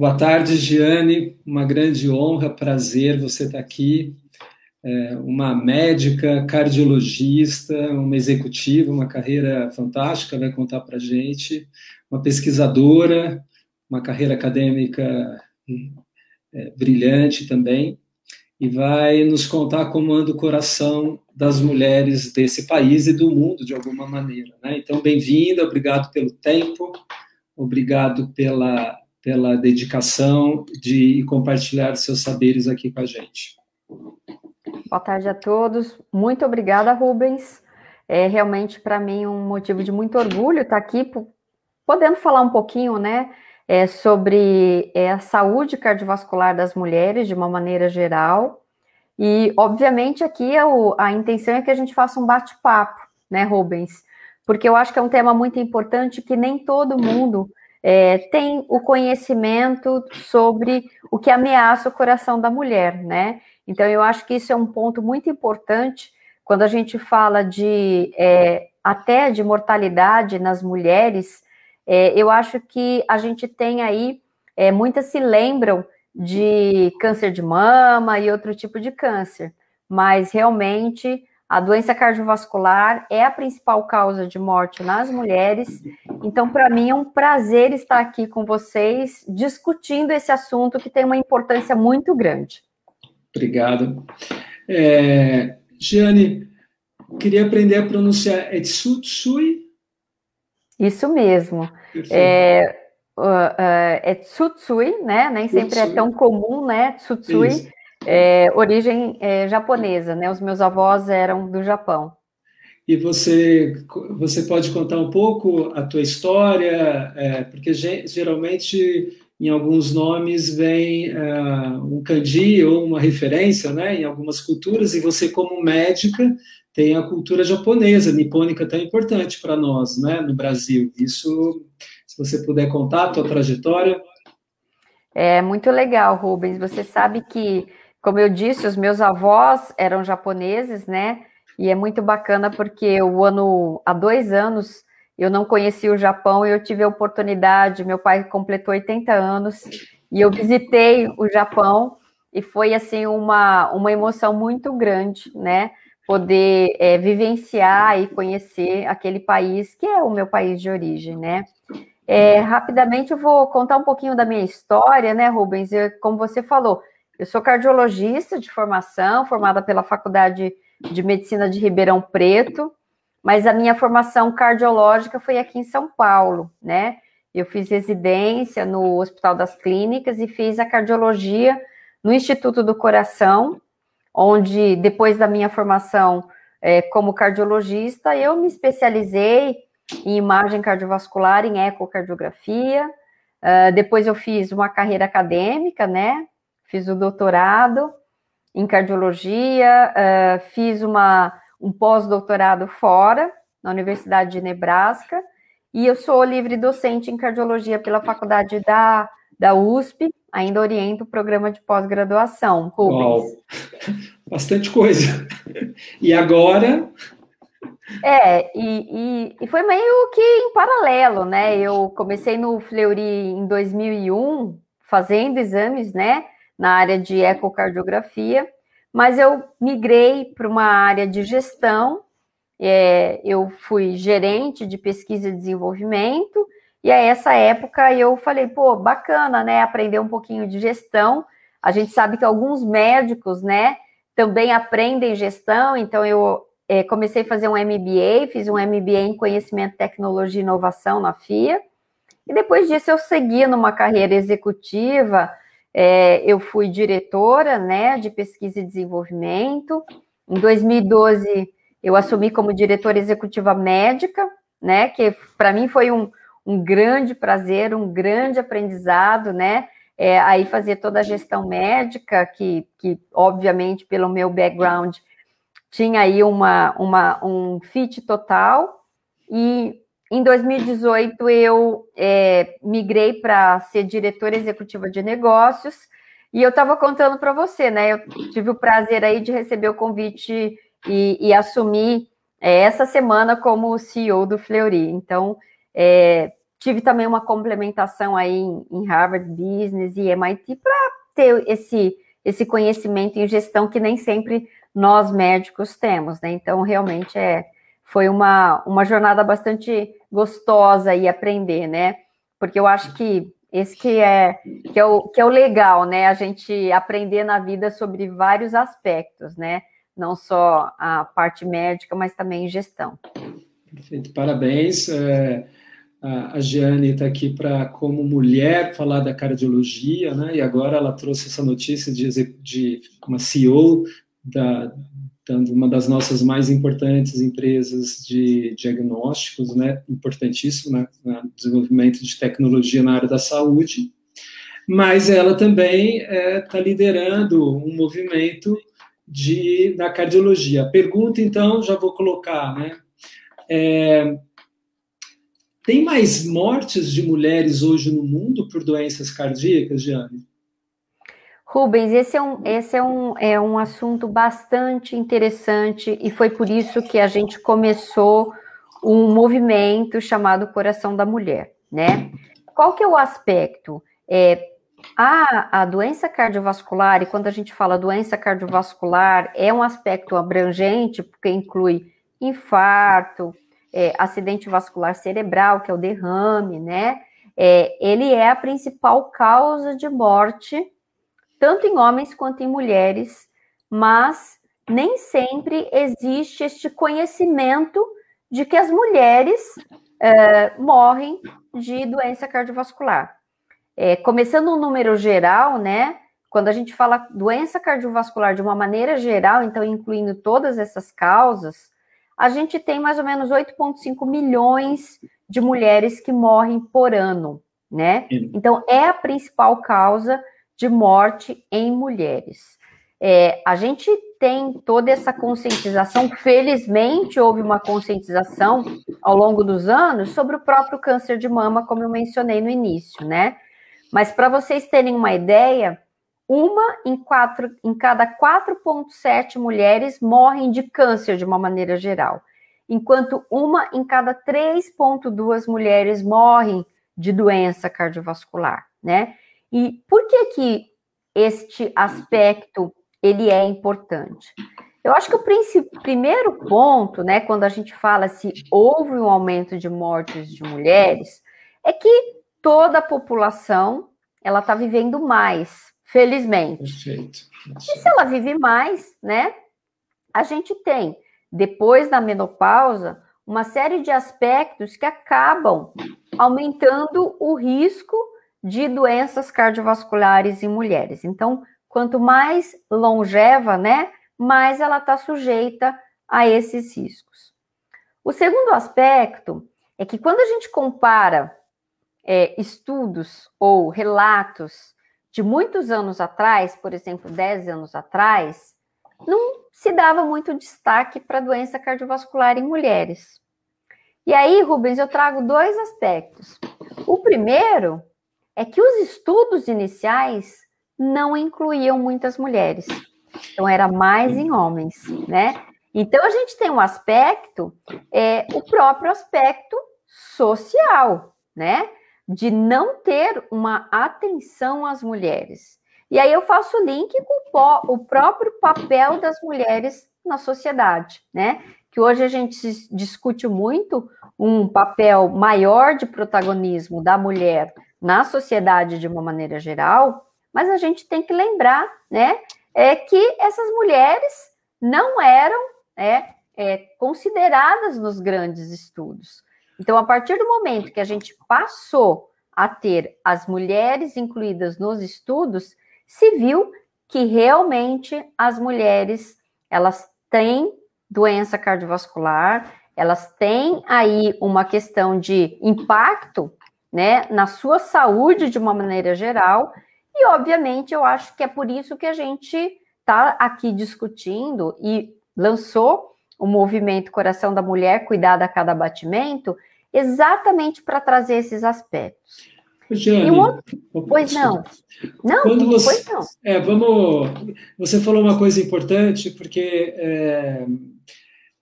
Boa tarde, Giane. Uma grande honra, prazer você estar aqui. É uma médica, cardiologista, uma executiva, uma carreira fantástica, vai contar para gente. Uma pesquisadora, uma carreira acadêmica é, brilhante também e vai nos contar como anda o coração das mulheres desse país e do mundo, de alguma maneira. Né? Então, bem-vinda, obrigado pelo tempo, obrigado pela, pela dedicação de compartilhar seus saberes aqui com a gente. Boa tarde a todos, muito obrigada, Rubens. É realmente para mim um motivo de muito orgulho estar aqui, podendo falar um pouquinho, né, é, sobre é, a saúde cardiovascular das mulheres de uma maneira geral. E, obviamente, aqui a, a intenção é que a gente faça um bate-papo, né, Rubens? Porque eu acho que é um tema muito importante que nem todo mundo é, tem o conhecimento sobre o que ameaça o coração da mulher, né? Então, eu acho que isso é um ponto muito importante quando a gente fala de é, até de mortalidade nas mulheres é, eu acho que a gente tem aí, é, muitas se lembram de câncer de mama e outro tipo de câncer, mas realmente a doença cardiovascular é a principal causa de morte nas mulheres. Então, para mim, é um prazer estar aqui com vocês discutindo esse assunto que tem uma importância muito grande. Obrigado. É, Giane, queria aprender a pronunciar Etsutsui. Isso mesmo. É, uh, uh, é tsutsui, né? Nem sempre é tão comum, né? Tsutsui, é, origem é, japonesa, né? Os meus avós eram do Japão. E você, você pode contar um pouco a tua história, é, porque geralmente em alguns nomes vem uh, um kanji ou uma referência, né, em algumas culturas, e você como médica tem a cultura japonesa, nipônica tão importante para nós, né, no Brasil. Isso, se você puder contar a tua trajetória. É muito legal, Rubens. Você sabe que, como eu disse, os meus avós eram japoneses, né? E é muito bacana porque o ano, há dois anos, eu não conhecia o Japão e eu tive a oportunidade. Meu pai completou 80 anos e eu visitei o Japão e foi assim uma, uma emoção muito grande, né? poder é, vivenciar e conhecer aquele país que é o meu país de origem, né? É, rapidamente eu vou contar um pouquinho da minha história, né, Rubens? Eu, como você falou, eu sou cardiologista de formação, formada pela Faculdade de Medicina de Ribeirão Preto, mas a minha formação cardiológica foi aqui em São Paulo, né? Eu fiz residência no Hospital das Clínicas e fiz a cardiologia no Instituto do Coração, onde depois da minha formação é, como cardiologista, eu me especializei em imagem cardiovascular, em ecocardiografia. Uh, depois eu fiz uma carreira acadêmica, né? Fiz o doutorado em cardiologia, uh, fiz uma, um pós-doutorado fora, na Universidade de Nebraska, e eu sou livre docente em cardiologia pela faculdade da, da USP, ainda oriento o programa de pós-graduação, Rubens. Bastante coisa. E agora? É, e, e, e, foi meio que em paralelo, né? Eu comecei no Fleury em 2001, fazendo exames, né, na área de ecocardiografia, mas eu migrei para uma área de gestão. É, eu fui gerente de pesquisa e desenvolvimento e a essa época eu falei, pô, bacana, né? Aprender um pouquinho de gestão. A gente sabe que alguns médicos, né, também aprendem gestão, então eu é, comecei a fazer um MBA, fiz um MBA em Conhecimento, Tecnologia e Inovação na FIA. E depois disso eu segui numa carreira executiva, é, eu fui diretora, né, de pesquisa e desenvolvimento. Em 2012 eu assumi como diretora executiva médica, né, que para mim foi um, um grande prazer, um grande aprendizado, né? É, aí fazer toda a gestão médica, que, que obviamente, pelo meu background, tinha aí uma, uma, um fit total. E em 2018 eu é, migrei para ser diretora executiva de negócios. E eu estava contando para você, né? Eu tive o prazer aí de receber o convite e, e assumir é, essa semana como CEO do Fleury. Então, é, tive também uma complementação aí em, em Harvard Business e MIT para ter esse, esse conhecimento em gestão que nem sempre nós médicos temos, né? Então, realmente é, foi uma, uma jornada bastante gostosa e aprender, né? Porque eu acho que esse que é, que é, o, que é o legal, né? A gente aprender na vida sobre vários aspectos, né? Não só a parte médica, mas também gestão. Perfeito, parabéns. É, a Giane está aqui para, como mulher, falar da cardiologia, né? E agora ela trouxe essa notícia de, de uma CEO da, uma das nossas mais importantes empresas de diagnósticos, né, importantíssimo né, no desenvolvimento de tecnologia na área da saúde, mas ela também está é, tá liderando um movimento de, na cardiologia. Pergunta, então, já vou colocar, né, é, tem mais mortes de mulheres hoje no mundo por doenças cardíacas, Giane? Rubens, esse, é um, esse é, um, é um assunto bastante interessante e foi por isso que a gente começou um movimento chamado Coração da Mulher, né? Qual que é o aspecto? É, a, a doença cardiovascular, e quando a gente fala doença cardiovascular, é um aspecto abrangente, porque inclui infarto, é, acidente vascular cerebral, que é o derrame, né? É, ele é a principal causa de morte tanto em homens quanto em mulheres, mas nem sempre existe este conhecimento de que as mulheres é, morrem de doença cardiovascular. É, começando um número geral, né? Quando a gente fala doença cardiovascular de uma maneira geral, então incluindo todas essas causas, a gente tem mais ou menos 8,5 milhões de mulheres que morrem por ano, né? Então é a principal causa de morte em mulheres. É, a gente tem toda essa conscientização, felizmente houve uma conscientização ao longo dos anos sobre o próprio câncer de mama, como eu mencionei no início, né? Mas para vocês terem uma ideia, uma em, quatro, em cada 4,7 mulheres morrem de câncer de uma maneira geral, enquanto uma em cada 3,2 mulheres morrem de doença cardiovascular, né? E por que que este aspecto ele é importante? Eu acho que o primeiro ponto, né, quando a gente fala se houve um aumento de mortes de mulheres, é que toda a população ela está vivendo mais, felizmente. Perfeito. E se ela vive mais, né, a gente tem depois da menopausa uma série de aspectos que acabam aumentando o risco de doenças cardiovasculares em mulheres. Então, quanto mais longeva, né, mais ela está sujeita a esses riscos. O segundo aspecto é que quando a gente compara é, estudos ou relatos de muitos anos atrás, por exemplo, 10 anos atrás, não se dava muito destaque para a doença cardiovascular em mulheres. E aí, Rubens, eu trago dois aspectos. O primeiro é que os estudos iniciais não incluíam muitas mulheres. Então, era mais em homens, né? Então, a gente tem um aspecto, é, o próprio aspecto social, né? De não ter uma atenção às mulheres. E aí eu faço o link com o próprio papel das mulheres na sociedade, né? Que hoje a gente discute muito um papel maior de protagonismo da mulher na sociedade de uma maneira geral, mas a gente tem que lembrar, né, é que essas mulheres não eram é, é, consideradas nos grandes estudos. Então, a partir do momento que a gente passou a ter as mulheres incluídas nos estudos, se viu que realmente as mulheres elas têm doença cardiovascular, elas têm aí uma questão de impacto né, na sua saúde de uma maneira geral. E, obviamente, eu acho que é por isso que a gente está aqui discutindo e lançou o movimento Coração da Mulher, Cuidar a Cada Batimento, exatamente para trazer esses aspectos. Jane, outro... pois não. Não, Quando você... pois não. É, vamos. Você falou uma coisa importante, porque é,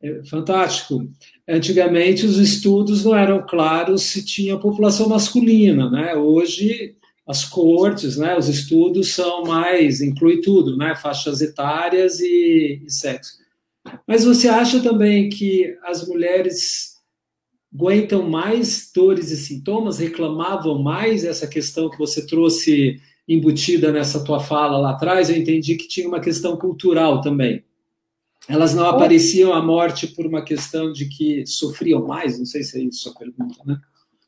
é fantástico. Antigamente os estudos não eram claros se tinha população masculina, né? Hoje as cortes, né, os estudos são mais, inclui tudo, né, faixas etárias e, e sexo. Mas você acha também que as mulheres aguentam mais dores e sintomas, reclamavam mais essa questão que você trouxe embutida nessa tua fala lá atrás? Eu entendi que tinha uma questão cultural também. Elas não apareciam a morte por uma questão de que sofriam mais? Não sei se é isso a pergunta, né?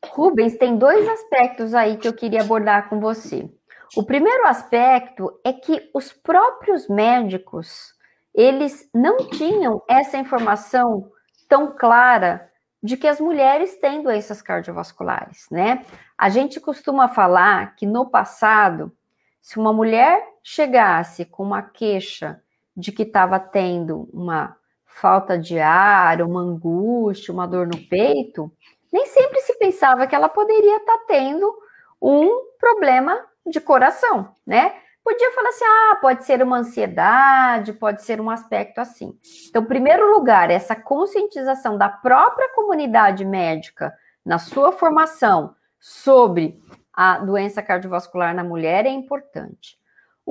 Rubens, tem dois aspectos aí que eu queria abordar com você. O primeiro aspecto é que os próprios médicos, eles não tinham essa informação tão clara de que as mulheres têm doenças cardiovasculares, né? A gente costuma falar que no passado, se uma mulher chegasse com uma queixa de que estava tendo uma falta de ar, uma angústia, uma dor no peito, nem sempre se pensava que ela poderia estar tá tendo um problema de coração, né? Podia falar assim, ah, pode ser uma ansiedade, pode ser um aspecto assim. Então, em primeiro lugar, essa conscientização da própria comunidade médica na sua formação sobre a doença cardiovascular na mulher é importante.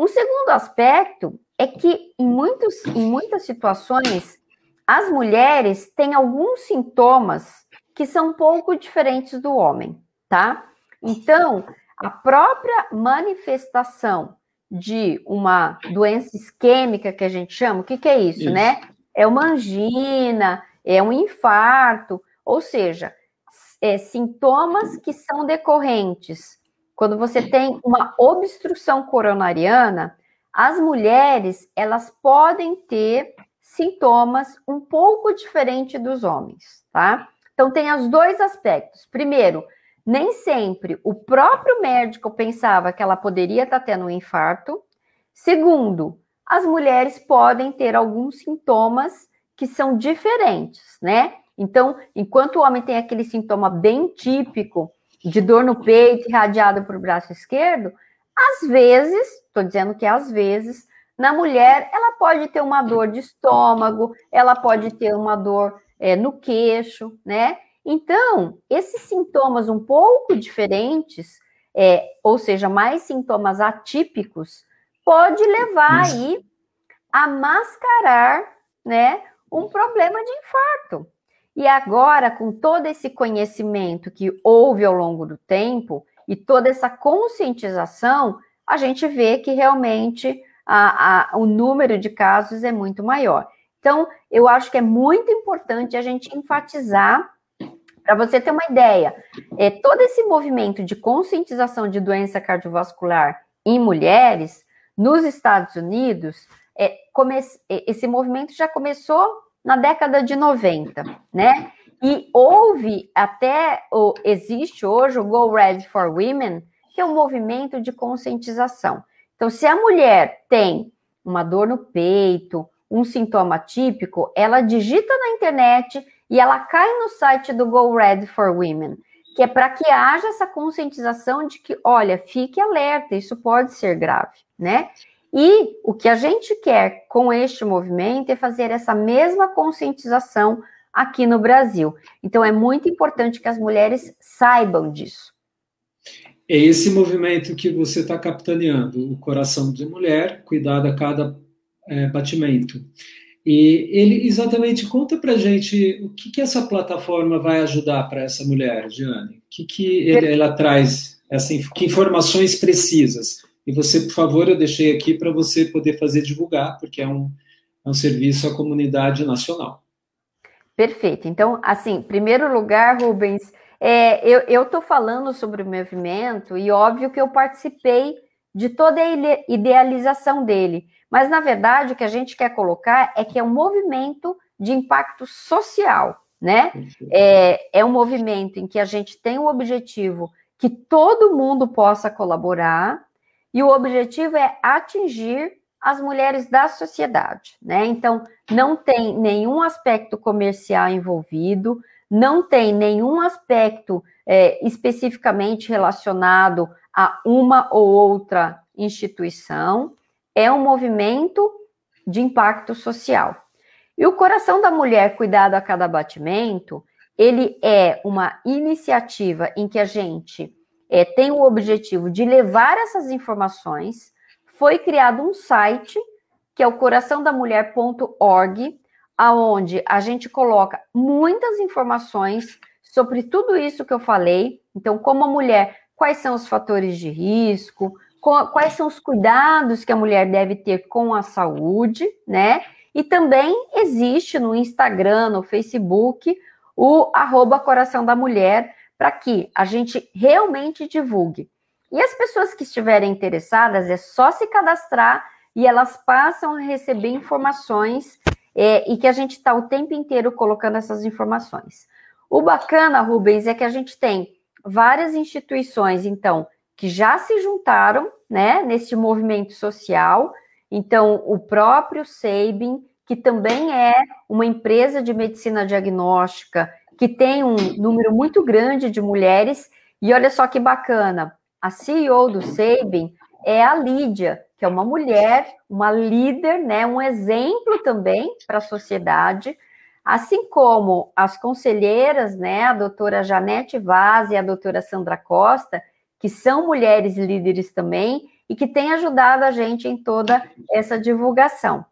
Um segundo aspecto é que em, muitos, em muitas situações as mulheres têm alguns sintomas que são um pouco diferentes do homem, tá? Então, a própria manifestação de uma doença isquêmica que a gente chama, o que, que é isso, isso, né? É uma angina, é um infarto, ou seja, é, sintomas que são decorrentes. Quando você tem uma obstrução coronariana, as mulheres elas podem ter sintomas um pouco diferentes dos homens, tá? Então, tem os dois aspectos. Primeiro, nem sempre o próprio médico pensava que ela poderia estar tendo um infarto. Segundo, as mulheres podem ter alguns sintomas que são diferentes, né? Então, enquanto o homem tem aquele sintoma bem típico de dor no peito irradiado para o braço esquerdo, às vezes, estou dizendo que às vezes, na mulher, ela pode ter uma dor de estômago, ela pode ter uma dor é, no queixo, né? Então, esses sintomas um pouco diferentes, é, ou seja, mais sintomas atípicos, pode levar aí a mascarar, né, um problema de infarto. E agora, com todo esse conhecimento que houve ao longo do tempo e toda essa conscientização, a gente vê que realmente a, a, o número de casos é muito maior. Então, eu acho que é muito importante a gente enfatizar, para você ter uma ideia, é, todo esse movimento de conscientização de doença cardiovascular em mulheres, nos Estados Unidos, é, é, esse movimento já começou na década de 90, né? E houve até, ou existe hoje o Go Red for Women, que é um movimento de conscientização. Então, se a mulher tem uma dor no peito, um sintoma típico, ela digita na internet e ela cai no site do Go Red for Women, que é para que haja essa conscientização de que, olha, fique alerta, isso pode ser grave, né? E o que a gente quer com este movimento é fazer essa mesma conscientização aqui no Brasil. Então é muito importante que as mulheres saibam disso. É esse movimento que você está capitaneando, o coração de mulher, cuidado a cada é, batimento. E ele exatamente conta para gente o que, que essa plataforma vai ajudar para essa mulher, Diane. O que, que ele, ela traz, essa, que informações precisas. E você, por favor, eu deixei aqui para você poder fazer divulgar, porque é um, é um serviço à comunidade nacional. Perfeito. Então, assim, primeiro lugar, Rubens, é, eu estou falando sobre o movimento e óbvio que eu participei de toda a idealização dele. Mas, na verdade, o que a gente quer colocar é que é um movimento de impacto social, né? É, é um movimento em que a gente tem o objetivo que todo mundo possa colaborar, e o objetivo é atingir as mulheres da sociedade, né? Então, não tem nenhum aspecto comercial envolvido, não tem nenhum aspecto é, especificamente relacionado a uma ou outra instituição, é um movimento de impacto social. E o Coração da Mulher Cuidado a Cada Batimento, ele é uma iniciativa em que a gente é, tem o objetivo de levar essas informações. Foi criado um site, que é o coraçãodamulher.org, aonde a gente coloca muitas informações sobre tudo isso que eu falei. Então, como a mulher, quais são os fatores de risco, quais são os cuidados que a mulher deve ter com a saúde, né? E também existe no Instagram, no Facebook, o arroba Coração da Mulher, para que a gente realmente divulgue. E as pessoas que estiverem interessadas, é só se cadastrar e elas passam a receber informações é, e que a gente está o tempo inteiro colocando essas informações. O bacana, Rubens, é que a gente tem várias instituições, então, que já se juntaram, né, nesse movimento social. Então, o próprio Sabin, que também é uma empresa de medicina diagnóstica, que tem um número muito grande de mulheres. E olha só que bacana, a CEO do Sabin é a Lídia, que é uma mulher, uma líder, né, um exemplo também para a sociedade, assim como as conselheiras, né, a doutora Janete Vaz e a doutora Sandra Costa, que são mulheres líderes também e que têm ajudado a gente em toda essa divulgação.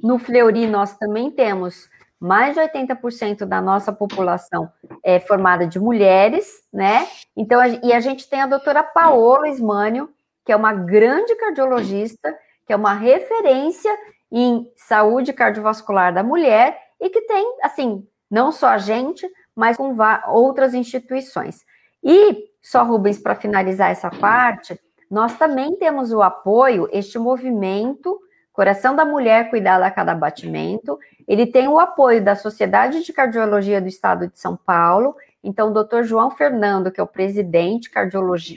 No Fleury, nós também temos mais de 80% da nossa população é formada de mulheres, né? Então, e a gente tem a doutora Paola Ismânio, que é uma grande cardiologista, que é uma referência em saúde cardiovascular da mulher e que tem, assim, não só a gente, mas com outras instituições. E, só Rubens, para finalizar essa parte, nós também temos o apoio, este movimento Coração da Mulher Cuidar a Cada Batimento, ele tem o apoio da Sociedade de Cardiologia do Estado de São Paulo, então o doutor João Fernando, que é o presidente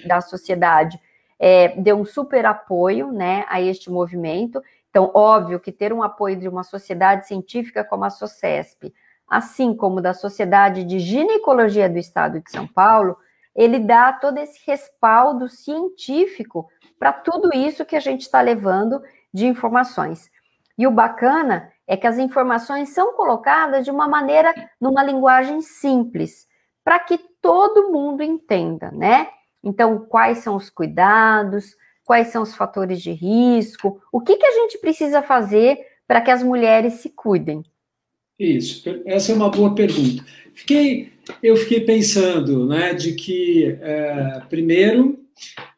da sociedade, é, deu um super apoio né, a este movimento. Então, óbvio que ter um apoio de uma sociedade científica como a SOCESP, assim como da Sociedade de Ginecologia do Estado de São Paulo, ele dá todo esse respaldo científico para tudo isso que a gente está levando de informações. E o bacana é que as informações são colocadas de uma maneira, numa linguagem simples, para que todo mundo entenda, né? Então, quais são os cuidados, quais são os fatores de risco, o que, que a gente precisa fazer para que as mulheres se cuidem? Isso, essa é uma boa pergunta. Fiquei, eu fiquei pensando, né, de que, é, primeiro,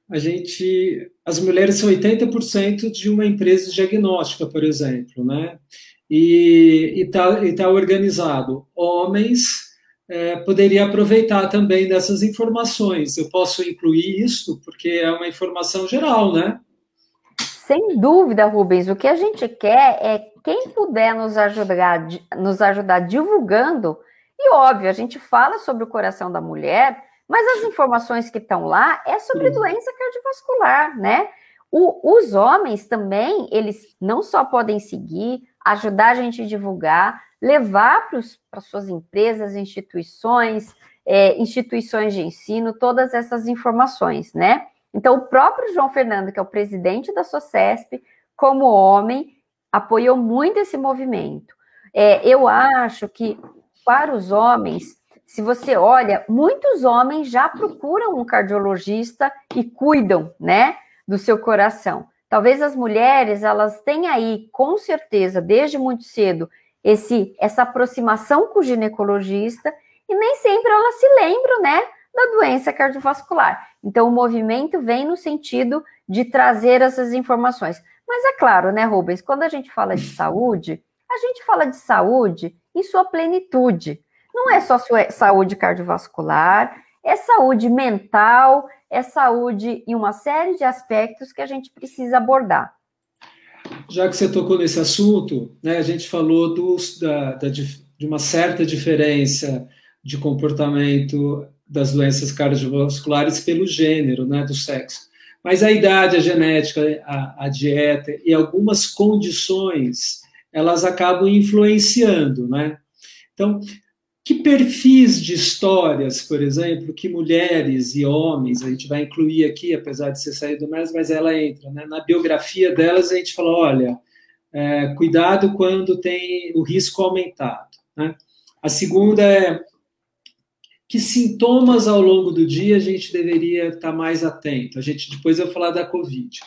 a gente, as mulheres são 80% de uma empresa diagnóstica, por exemplo, né, e está tá organizado. Homens é, poderia aproveitar também dessas informações. Eu posso incluir isso porque é uma informação geral, né? Sem dúvida, Rubens. O que a gente quer é quem puder nos ajudar, nos ajudar divulgando. E óbvio, a gente fala sobre o coração da mulher, mas as informações que estão lá é sobre Sim. doença cardiovascular, né? O, os homens também, eles não só podem seguir, ajudar a gente a divulgar, levar para suas empresas, instituições, é, instituições de ensino, todas essas informações, né? Então, o próprio João Fernando, que é o presidente da SOCESP, como homem, apoiou muito esse movimento. É, eu acho que para os homens, se você olha, muitos homens já procuram um cardiologista e cuidam, né, do seu coração. Talvez as mulheres, elas têm aí, com certeza, desde muito cedo, esse essa aproximação com o ginecologista e nem sempre elas se lembram, né, da doença cardiovascular. Então o movimento vem no sentido de trazer essas informações. Mas é claro, né, Rubens, quando a gente fala de saúde, a gente fala de saúde em sua plenitude. Não é só sua saúde cardiovascular, é saúde mental, é saúde em uma série de aspectos que a gente precisa abordar. Já que você tocou nesse assunto, né, a gente falou dos, da, da, de uma certa diferença de comportamento das doenças cardiovasculares pelo gênero, né, do sexo. Mas a idade, a genética, a, a dieta e algumas condições, elas acabam influenciando, né? Então, que perfis de histórias, por exemplo, que mulheres e homens, a gente vai incluir aqui, apesar de ser saído mais, mas ela entra, né? na biografia delas a gente fala, olha, é, cuidado quando tem o risco aumentado. Né? A segunda é que sintomas ao longo do dia a gente deveria estar mais atento. A gente depois vai falar da Covid.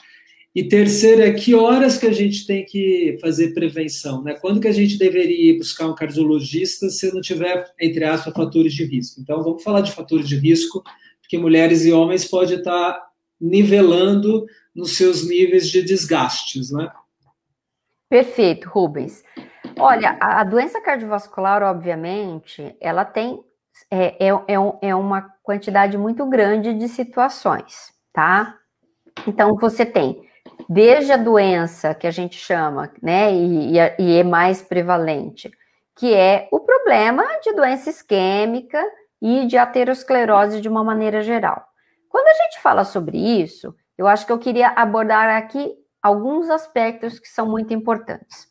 E terceiro é que horas que a gente tem que fazer prevenção, né? Quando que a gente deveria ir buscar um cardiologista se não tiver, entre aspas, fatores de risco. Então, vamos falar de fatores de risco, porque mulheres e homens podem estar nivelando nos seus níveis de desgastes, né? Perfeito, Rubens. Olha, a doença cardiovascular, obviamente, ela tem é, é, é, é uma quantidade muito grande de situações, tá? Então, você tem desde a doença que a gente chama, né, e, e é mais prevalente, que é o problema de doença isquêmica e de aterosclerose de uma maneira geral. Quando a gente fala sobre isso, eu acho que eu queria abordar aqui alguns aspectos que são muito importantes.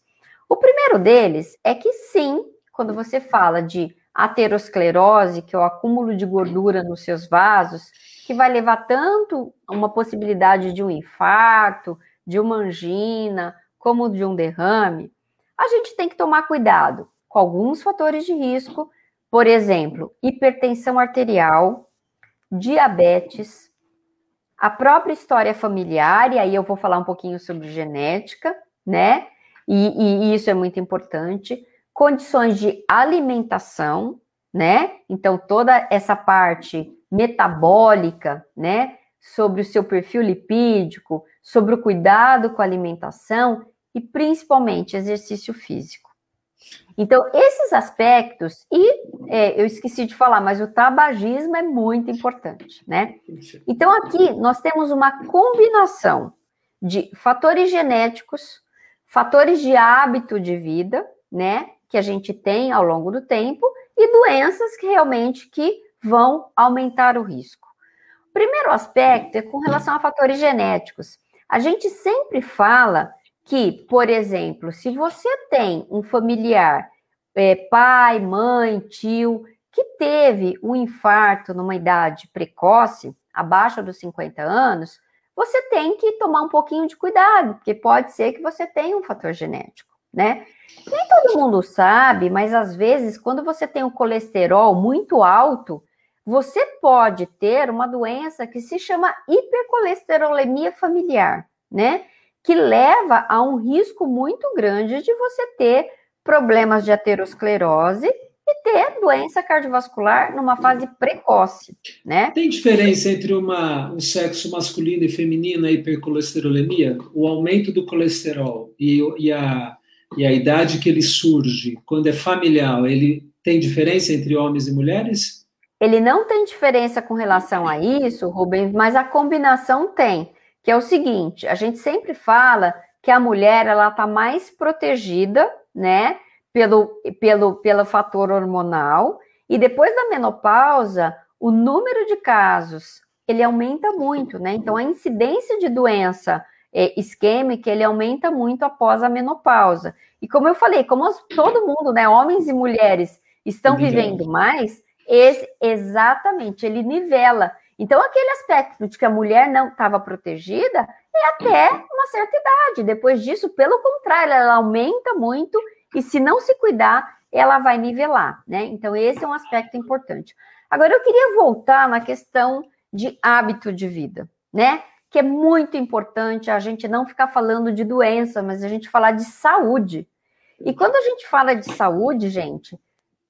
O primeiro deles é que sim, quando você fala de aterosclerose, que é o acúmulo de gordura nos seus vasos, que vai levar tanto a uma possibilidade de um infarto, de uma angina, como de um derrame, a gente tem que tomar cuidado com alguns fatores de risco, por exemplo, hipertensão arterial, diabetes, a própria história familiar, e aí eu vou falar um pouquinho sobre genética, né? E, e isso é muito importante. Condições de alimentação, né? Então, toda essa parte metabólica, né? Sobre o seu perfil lipídico, sobre o cuidado com a alimentação e principalmente exercício físico. Então, esses aspectos, e é, eu esqueci de falar, mas o tabagismo é muito importante, né? Então, aqui nós temos uma combinação de fatores genéticos, fatores de hábito de vida, né? Que a gente tem ao longo do tempo, e doenças que realmente que vão aumentar o risco. O primeiro aspecto é com relação a fatores genéticos. A gente sempre fala que, por exemplo, se você tem um familiar, é, pai, mãe, tio, que teve um infarto numa idade precoce, abaixo dos 50 anos, você tem que tomar um pouquinho de cuidado, porque pode ser que você tenha um fator genético, né? Nem todo mundo sabe, mas às vezes, quando você tem um colesterol muito alto, você pode ter uma doença que se chama hipercolesterolemia familiar, né? Que leva a um risco muito grande de você ter problemas de aterosclerose e ter doença cardiovascular numa fase precoce, né? Tem diferença entre uma, um sexo masculino e feminino, a hipercolesterolemia? O aumento do colesterol e, e, a, e a idade que ele surge, quando é familiar, ele tem diferença entre homens e mulheres? Ele não tem diferença com relação a isso, Rubens, mas a combinação tem, que é o seguinte: a gente sempre fala que a mulher ela está mais protegida, né, pelo, pelo, pelo fator hormonal, e depois da menopausa, o número de casos ele aumenta muito, né? Então a incidência de doença é, isquêmica ele aumenta muito após a menopausa. E como eu falei, como todo mundo, né, homens e mulheres estão vivendo mais, esse, exatamente, ele nivela. Então, aquele aspecto de que a mulher não estava protegida é até uma certa idade. Depois disso, pelo contrário, ela aumenta muito e se não se cuidar, ela vai nivelar, né? Então, esse é um aspecto importante. Agora, eu queria voltar na questão de hábito de vida, né? Que é muito importante a gente não ficar falando de doença, mas a gente falar de saúde. E quando a gente fala de saúde, gente,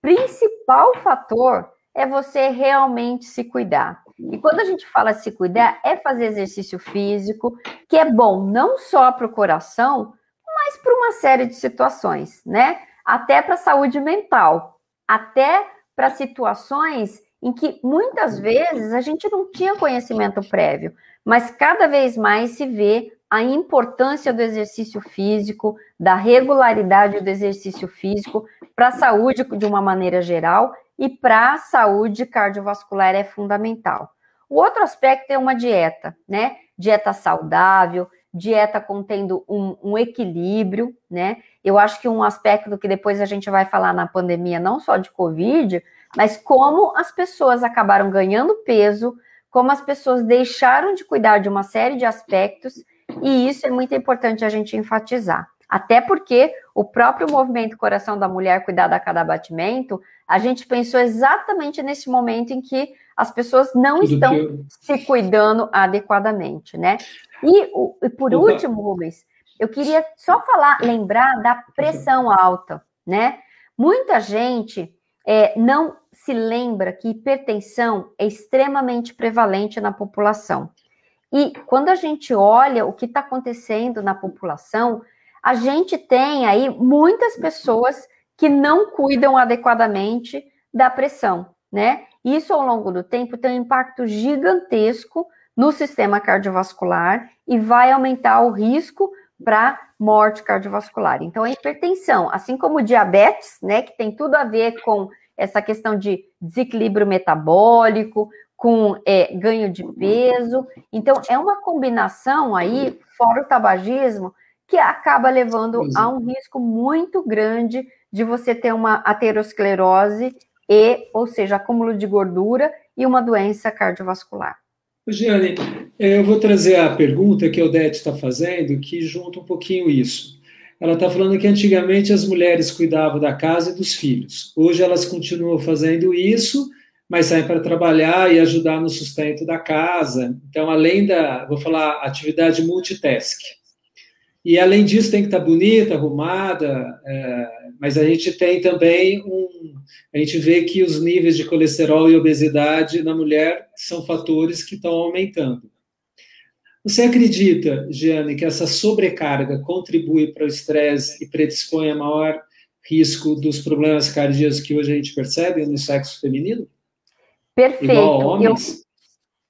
principal fator é você realmente se cuidar. E quando a gente fala se cuidar, é fazer exercício físico, que é bom não só para o coração, mas para uma série de situações, né? Até para a saúde mental, até para situações em que muitas vezes a gente não tinha conhecimento prévio, mas cada vez mais se vê a importância do exercício físico, da regularidade do exercício físico para a saúde de uma maneira geral e para a saúde cardiovascular é fundamental. O outro aspecto é uma dieta, né? Dieta saudável, dieta contendo um, um, equilíbrio, né? Eu acho que um aspecto que depois a gente vai falar na pandemia, não só de Covid, mas como as pessoas acabaram ganhando peso, como as pessoas deixaram de cuidar de uma série de aspectos e isso é muito importante a gente enfatizar. Até porque o próprio movimento Coração da Mulher Cuidado a Cada Batimento, a gente pensou exatamente nesse momento em que as pessoas não Tudo estão eu... se cuidando adequadamente, né? E, e por Opa. último, Rubens, eu queria só falar, lembrar da pressão alta, né? Muita gente é, não se lembra que hipertensão é extremamente prevalente na população. E quando a gente olha o que está acontecendo na população, a gente tem aí muitas pessoas que não cuidam adequadamente da pressão, né? Isso ao longo do tempo tem um impacto gigantesco no sistema cardiovascular e vai aumentar o risco para morte cardiovascular. Então, a hipertensão, assim como diabetes, né, que tem tudo a ver com essa questão de desequilíbrio metabólico, com é, ganho de peso. Então, é uma combinação aí, fora o tabagismo, que acaba levando a um risco muito grande de você ter uma aterosclerose e, ou seja, acúmulo de gordura e uma doença cardiovascular. Giane, eu vou trazer a pergunta que a Odete está fazendo, que junta um pouquinho isso. Ela está falando que antigamente as mulheres cuidavam da casa e dos filhos. Hoje elas continuam fazendo isso, mas saem para trabalhar e ajudar no sustento da casa. Então, além da, vou falar, atividade multitask. E além disso, tem que estar bonita, arrumada, é, mas a gente tem também um. A gente vê que os níveis de colesterol e obesidade na mulher são fatores que estão aumentando. Você acredita, Giane, que essa sobrecarga contribui para o estresse e predispõe a maior risco dos problemas cardíacos que hoje a gente percebe no sexo feminino? Perfeito. Eu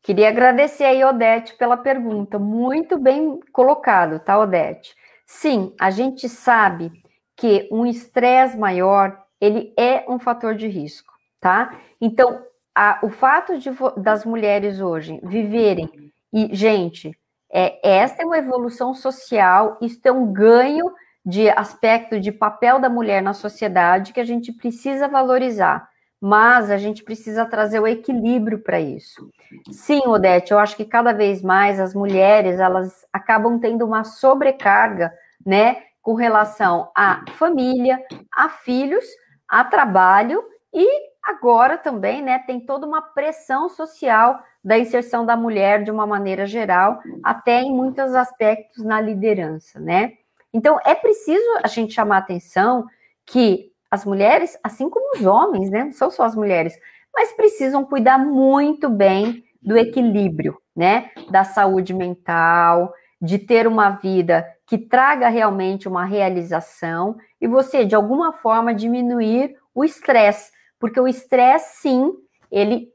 queria agradecer aí, Odete, pela pergunta. Muito bem colocado, tá, Odete? Sim, a gente sabe que um estresse maior, ele é um fator de risco, tá? Então, a, o fato de, das mulheres hoje viverem, e, gente, é, essa é uma evolução social, isso é um ganho de aspecto de papel da mulher na sociedade que a gente precisa valorizar mas a gente precisa trazer o equilíbrio para isso. Sim, Odete, eu acho que cada vez mais as mulheres elas acabam tendo uma sobrecarga, né, com relação à família, a filhos, a trabalho e agora também, né, tem toda uma pressão social da inserção da mulher de uma maneira geral, até em muitos aspectos na liderança, né? Então é preciso a gente chamar atenção que as mulheres, assim como os homens, né? Não são só as mulheres, mas precisam cuidar muito bem do equilíbrio, né? Da saúde mental, de ter uma vida que traga realmente uma realização e você, de alguma forma, diminuir o estresse, porque o estresse, sim, ele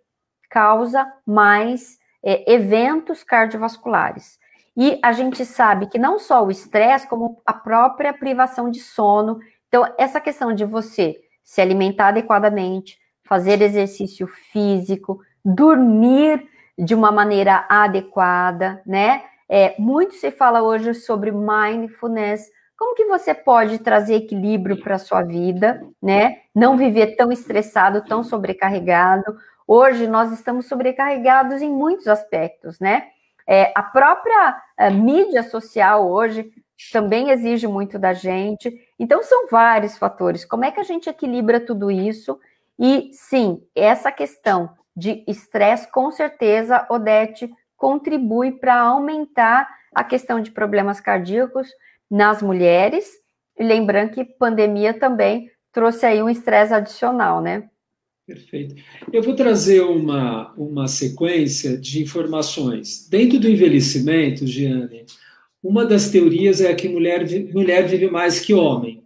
causa mais é, eventos cardiovasculares. E a gente sabe que não só o estresse, como a própria privação de sono então, essa questão de você se alimentar adequadamente, fazer exercício físico, dormir de uma maneira adequada, né? É, muito se fala hoje sobre mindfulness. Como que você pode trazer equilíbrio para a sua vida, né? Não viver tão estressado, tão sobrecarregado. Hoje nós estamos sobrecarregados em muitos aspectos, né? É, a própria a mídia social hoje também exige muito da gente. Então, são vários fatores. Como é que a gente equilibra tudo isso? E, sim, essa questão de estresse, com certeza, Odete, contribui para aumentar a questão de problemas cardíacos nas mulheres. E lembrando que pandemia também trouxe aí um estresse adicional, né? Perfeito. Eu vou trazer uma, uma sequência de informações. Dentro do envelhecimento, Giane, uma das teorias é que mulher, mulher vive mais que homem.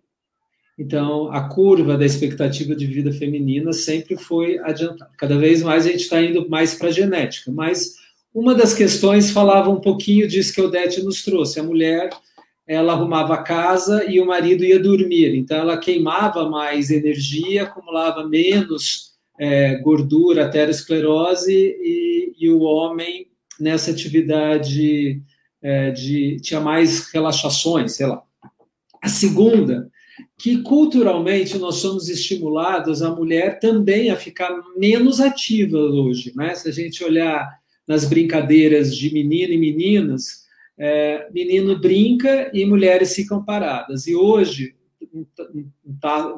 Então, a curva da expectativa de vida feminina sempre foi adiantada. Cada vez mais a gente está indo mais para a genética. Mas uma das questões falava um pouquinho disso que Odete nos trouxe. A mulher, ela arrumava a casa e o marido ia dormir. Então, ela queimava mais energia, acumulava menos é, gordura, aterosclerose, e, e o homem, nessa atividade é, de tinha mais relaxações, sei lá. A segunda, que culturalmente nós somos estimulados a mulher também a ficar menos ativa hoje, né? Se a gente olhar nas brincadeiras de menino e meninas, é, menino brinca e mulheres ficam paradas. E hoje, um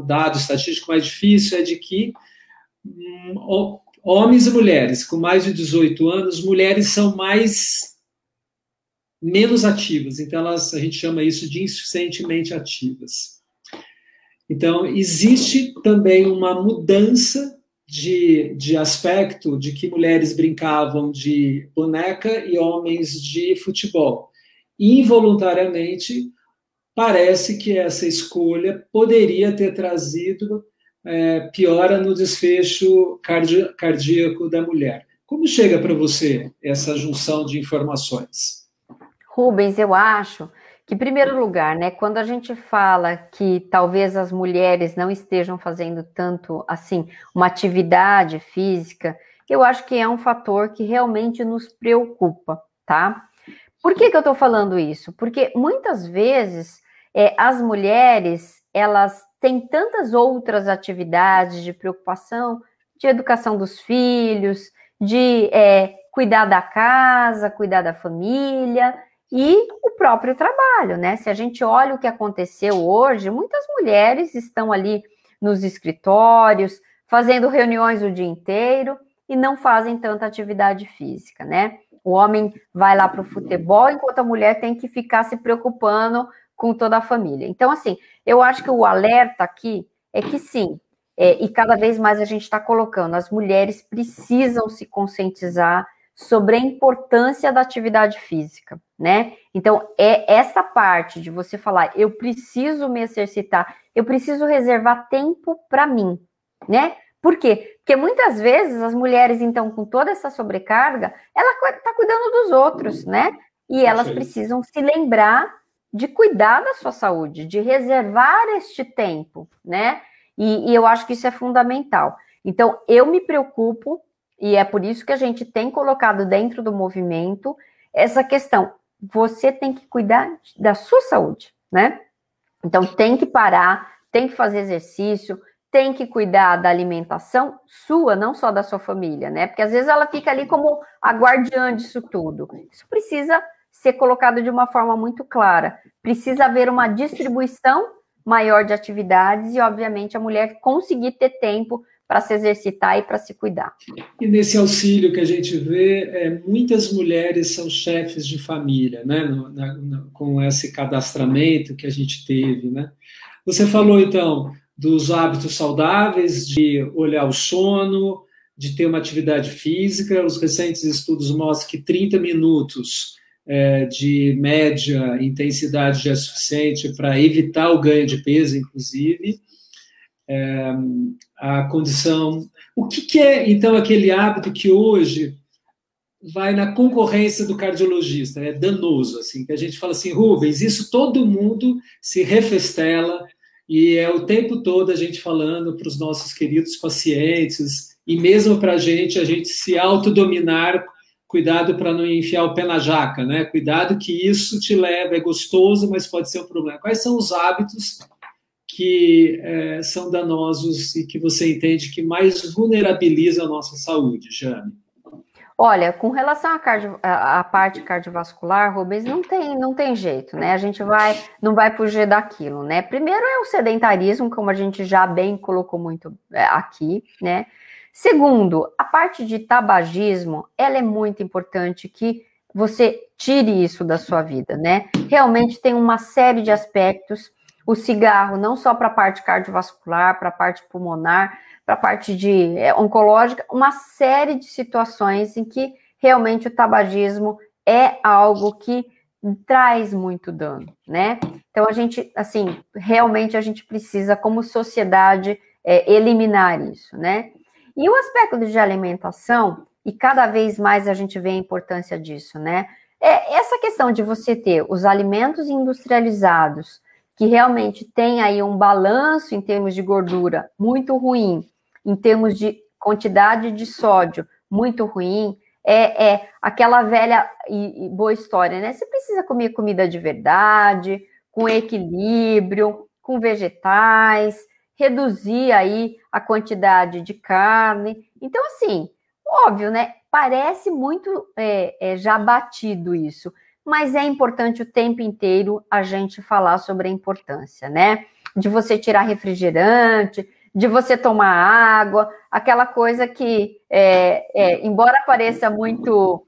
dado estatístico mais difícil é de que hum, homens e mulheres com mais de 18 anos, mulheres são mais menos ativas, então elas, a gente chama isso de insuficientemente ativas. Então, existe também uma mudança de, de aspecto de que mulheres brincavam de boneca e homens de futebol. Involuntariamente, parece que essa escolha poderia ter trazido é, piora no desfecho cardíaco da mulher. Como chega para você essa junção de informações? Rubens, eu acho que, em primeiro lugar, né, quando a gente fala que talvez as mulheres não estejam fazendo tanto assim uma atividade física, eu acho que é um fator que realmente nos preocupa, tá? Por que, que eu estou falando isso? Porque muitas vezes é, as mulheres elas têm tantas outras atividades de preocupação, de educação dos filhos, de é, cuidar da casa, cuidar da família e o próprio trabalho, né? Se a gente olha o que aconteceu hoje, muitas mulheres estão ali nos escritórios, fazendo reuniões o dia inteiro e não fazem tanta atividade física, né? O homem vai lá para o futebol, enquanto a mulher tem que ficar se preocupando com toda a família. Então, assim, eu acho que o alerta aqui é que sim, é, e cada vez mais a gente está colocando, as mulheres precisam se conscientizar sobre a importância da atividade física, né? Então, é essa parte de você falar, eu preciso me exercitar, eu preciso reservar tempo para mim, né? Por quê? Porque muitas vezes as mulheres, então, com toda essa sobrecarga, ela está cuidando dos outros, né? E elas precisam se lembrar de cuidar da sua saúde, de reservar este tempo, né? E, e, eu acho que isso é fundamental. Então, eu me preocupo, e é por isso que a gente tem colocado dentro do movimento essa questão. Você tem que cuidar da sua saúde, né? Então, tem que parar, tem que fazer exercício, tem que cuidar da alimentação sua, não só da sua família, né? Porque às vezes ela fica ali como a guardiã disso tudo. Isso precisa ser colocado de uma forma muito clara. Precisa haver uma distribuição maior de atividades e, obviamente, a mulher conseguir ter tempo para se exercitar e para se cuidar. E nesse auxílio que a gente vê, é, muitas mulheres são chefes de família, né? No, na, no, com esse cadastramento que a gente teve, né? Você falou então dos hábitos saudáveis, de olhar o sono, de ter uma atividade física. Os recentes estudos mostram que 30 minutos é, de média intensidade já é suficiente para evitar o ganho de peso, inclusive. É, a condição. O que, que é, então, aquele hábito que hoje vai na concorrência do cardiologista, é danoso, assim, que a gente fala assim, Rubens, isso todo mundo se refestela, e é o tempo todo a gente falando para os nossos queridos pacientes, e mesmo para a gente, a gente se autodominar cuidado para não enfiar o pé na jaca, né? Cuidado que isso te leva, é gostoso, mas pode ser um problema. Quais são os hábitos que é, são danosos e que você entende que mais vulnerabilizam a nossa saúde, Jane? Olha, com relação à, cardio, à, parte cardiovascular, Rubens, não tem, não tem jeito, né? A gente vai, não vai fugir daquilo, né? Primeiro é o sedentarismo, como a gente já bem colocou muito é, aqui, né? Segundo, a parte de tabagismo, ela é muito importante que você tire isso da sua vida, né? Realmente tem uma série de aspectos. O cigarro, não só para a parte cardiovascular, para a parte pulmonar, para a parte de é, oncológica, uma série de situações em que realmente o tabagismo é algo que traz muito dano, né? Então a gente, assim, realmente a gente precisa, como sociedade, é, eliminar isso, né? E o aspecto de alimentação, e cada vez mais a gente vê a importância disso, né? É essa questão de você ter os alimentos industrializados, que realmente tem aí um balanço em termos de gordura muito ruim, em termos de quantidade de sódio muito ruim, é, é aquela velha e, e boa história, né? Você precisa comer comida de verdade, com equilíbrio, com vegetais, reduzir aí a quantidade de carne. Então, assim, óbvio, né? Parece muito é, é, já batido isso, mas é importante o tempo inteiro a gente falar sobre a importância, né? De você tirar refrigerante, de você tomar água, aquela coisa que, é, é, embora pareça muito,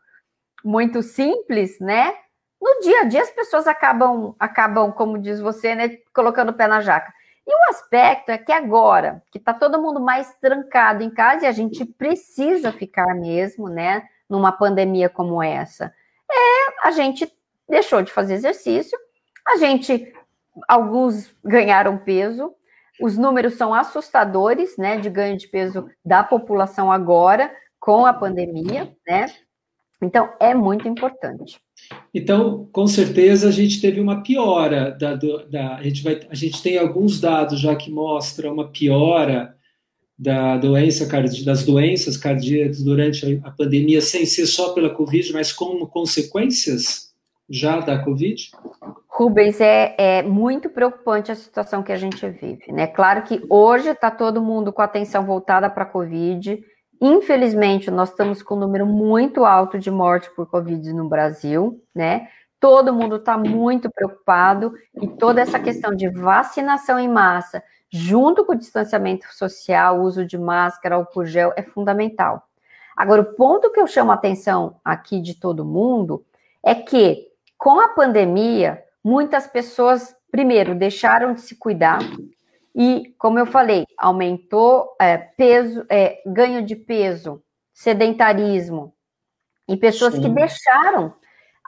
muito simples, né? No dia a dia as pessoas acabam, acabam, como diz você, né, colocando o pé na jaca. E o aspecto é que agora, que está todo mundo mais trancado em casa e a gente precisa ficar mesmo, né, numa pandemia como essa, é a gente deixou de fazer exercício, a gente, alguns ganharam peso, os números são assustadores, né, de ganho de peso da população agora com a pandemia, né? Então é muito importante. Então, com certeza a gente teve uma piora da, da a gente vai a gente tem alguns dados já que mostram uma piora da doença das doenças cardíacas durante a pandemia sem ser só pela Covid, mas como consequências já da Covid? Rubens, é, é muito preocupante a situação que a gente vive, né? Claro que hoje está todo mundo com a atenção voltada para a Covid. Infelizmente, nós estamos com um número muito alto de morte por Covid no Brasil, né? Todo mundo está muito preocupado e toda essa questão de vacinação em massa, junto com o distanciamento social, o uso de máscara, álcool gel, é fundamental. Agora, o ponto que eu chamo a atenção aqui de todo mundo é que, com a pandemia, muitas pessoas, primeiro, deixaram de se cuidar e, como eu falei, aumentou é, peso, é, ganho de peso, sedentarismo e pessoas Sim. que deixaram,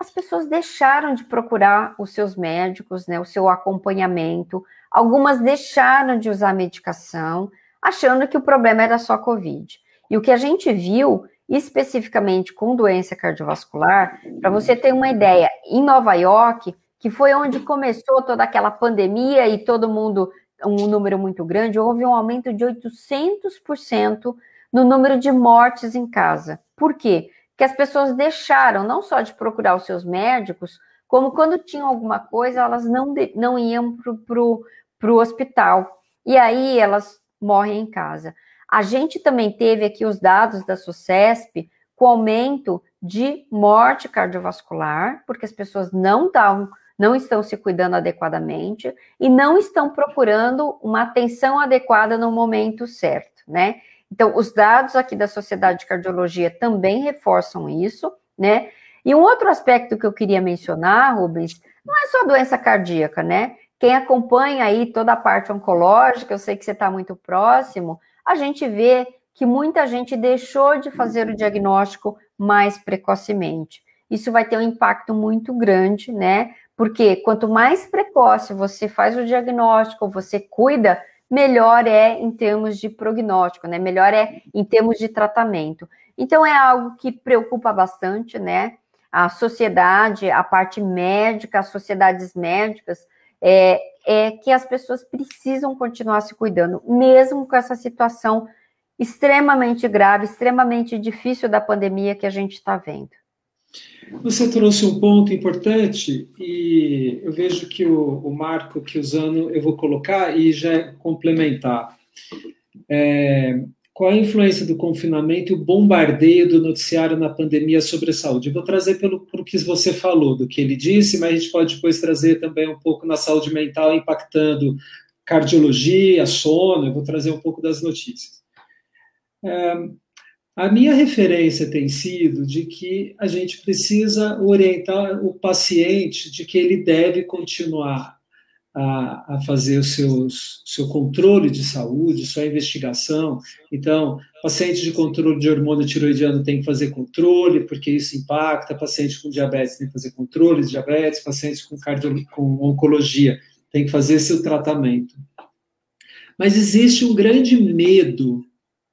as pessoas deixaram de procurar os seus médicos, né, o seu acompanhamento. Algumas deixaram de usar medicação, achando que o problema era só Covid. E o que a gente viu especificamente com doença cardiovascular, para você ter uma ideia, em Nova York, que foi onde começou toda aquela pandemia e todo mundo, um número muito grande, houve um aumento de 800% no número de mortes em casa. Por quê? Porque as pessoas deixaram não só de procurar os seus médicos, como quando tinham alguma coisa, elas não, não iam para o hospital. E aí elas morrem em casa. A gente também teve aqui os dados da SUCESP com aumento de morte cardiovascular, porque as pessoas não estavam não estão se cuidando adequadamente e não estão procurando uma atenção adequada no momento certo, né? Então, os dados aqui da Sociedade de Cardiologia também reforçam isso, né? E um outro aspecto que eu queria mencionar, Rubens, não é só doença cardíaca, né? Quem acompanha aí toda a parte oncológica, eu sei que você está muito próximo, a gente vê que muita gente deixou de fazer o diagnóstico mais precocemente. Isso vai ter um impacto muito grande, né? Porque quanto mais precoce você faz o diagnóstico, você cuida, melhor é em termos de prognóstico, né? Melhor é em termos de tratamento. Então é algo que preocupa bastante, né? A sociedade, a parte médica, as sociedades médicas, é, é que as pessoas precisam continuar se cuidando, mesmo com essa situação extremamente grave, extremamente difícil da pandemia que a gente está vendo. Você trouxe um ponto importante e eu vejo que o, o Marco que usando eu vou colocar e já complementar. É, qual a influência do confinamento e o bombardeio do noticiário na pandemia sobre a saúde? Eu vou trazer pelo, pelo que você falou, do que ele disse, mas a gente pode depois trazer também um pouco na saúde mental, impactando cardiologia, sono, eu vou trazer um pouco das notícias. É, a minha referência tem sido de que a gente precisa orientar o paciente de que ele deve continuar a, a fazer o seu controle de saúde, sua investigação. Então, paciente de controle de hormônio tiroidiano tem que fazer controle, porque isso impacta. Paciente com diabetes tem que fazer controle de diabetes. Paciente com, cardio, com oncologia tem que fazer seu tratamento. Mas existe um grande medo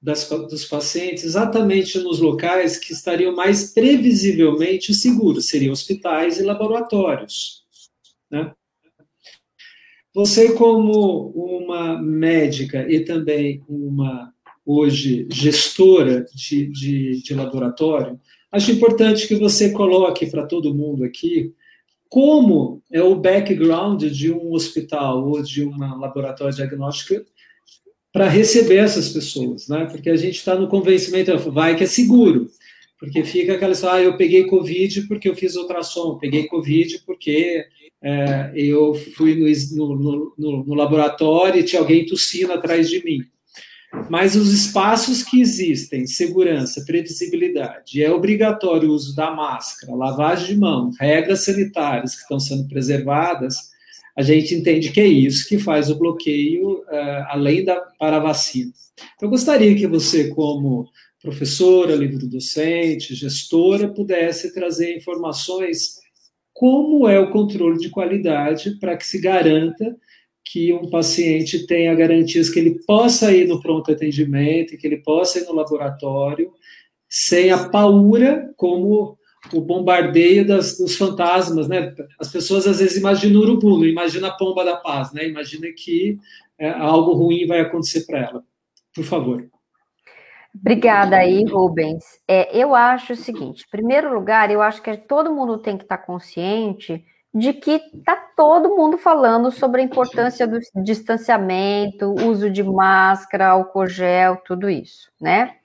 das, dos pacientes exatamente nos locais que estariam mais previsivelmente seguros, seriam hospitais e laboratórios. Né? Você, como uma médica e também uma, hoje, gestora de, de, de laboratório, acho importante que você coloque para todo mundo aqui como é o background de um hospital ou de um laboratório diagnóstico para receber essas pessoas, né? Porque a gente está no convencimento, vai que é seguro. Porque fica aquela história, ah, eu peguei Covid porque eu fiz ultrassom, peguei Covid porque é, eu fui no, no, no, no, laboratório e tinha alguém tossindo atrás de mim. Mas os espaços que existem, segurança, previsibilidade, é obrigatório o uso da máscara, lavagem de mão, regras sanitárias que estão sendo preservadas, a gente entende que é isso que faz o bloqueio uh, além da para a vacina. Então, eu gostaria que você, como professora, livro-docente, gestora, pudesse trazer informações como é o controle de qualidade para que se garanta que um paciente tenha garantias que ele possa ir no pronto atendimento, que ele possa ir no laboratório, sem a paura como o bombardeio das, dos fantasmas, né? As pessoas às vezes imaginam o urubu, não imagina a pomba da paz, né? Imagina que é, algo ruim vai acontecer para ela. Por favor. Obrigada aí, Rubens. É, eu acho o seguinte: em primeiro lugar, eu acho que todo mundo tem que estar consciente de que está todo mundo falando sobre a importância do distanciamento, uso de máscara, álcool gel, tudo isso, né?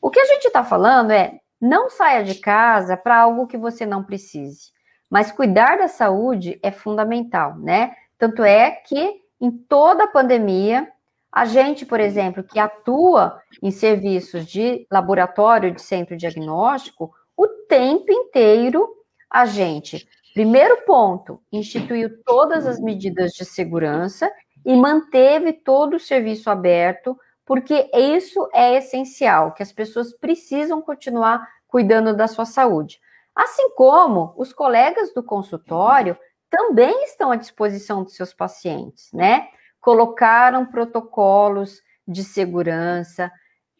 O que a gente está falando é não saia de casa para algo que você não precise, mas cuidar da saúde é fundamental, né? Tanto é que em toda a pandemia a gente, por exemplo, que atua em serviços de laboratório de centro diagnóstico, o tempo inteiro a gente, primeiro ponto, instituiu todas as medidas de segurança e manteve todo o serviço aberto, porque isso é essencial, que as pessoas precisam continuar cuidando da sua saúde. Assim como os colegas do consultório também estão à disposição dos seus pacientes, né? colocaram protocolos de segurança,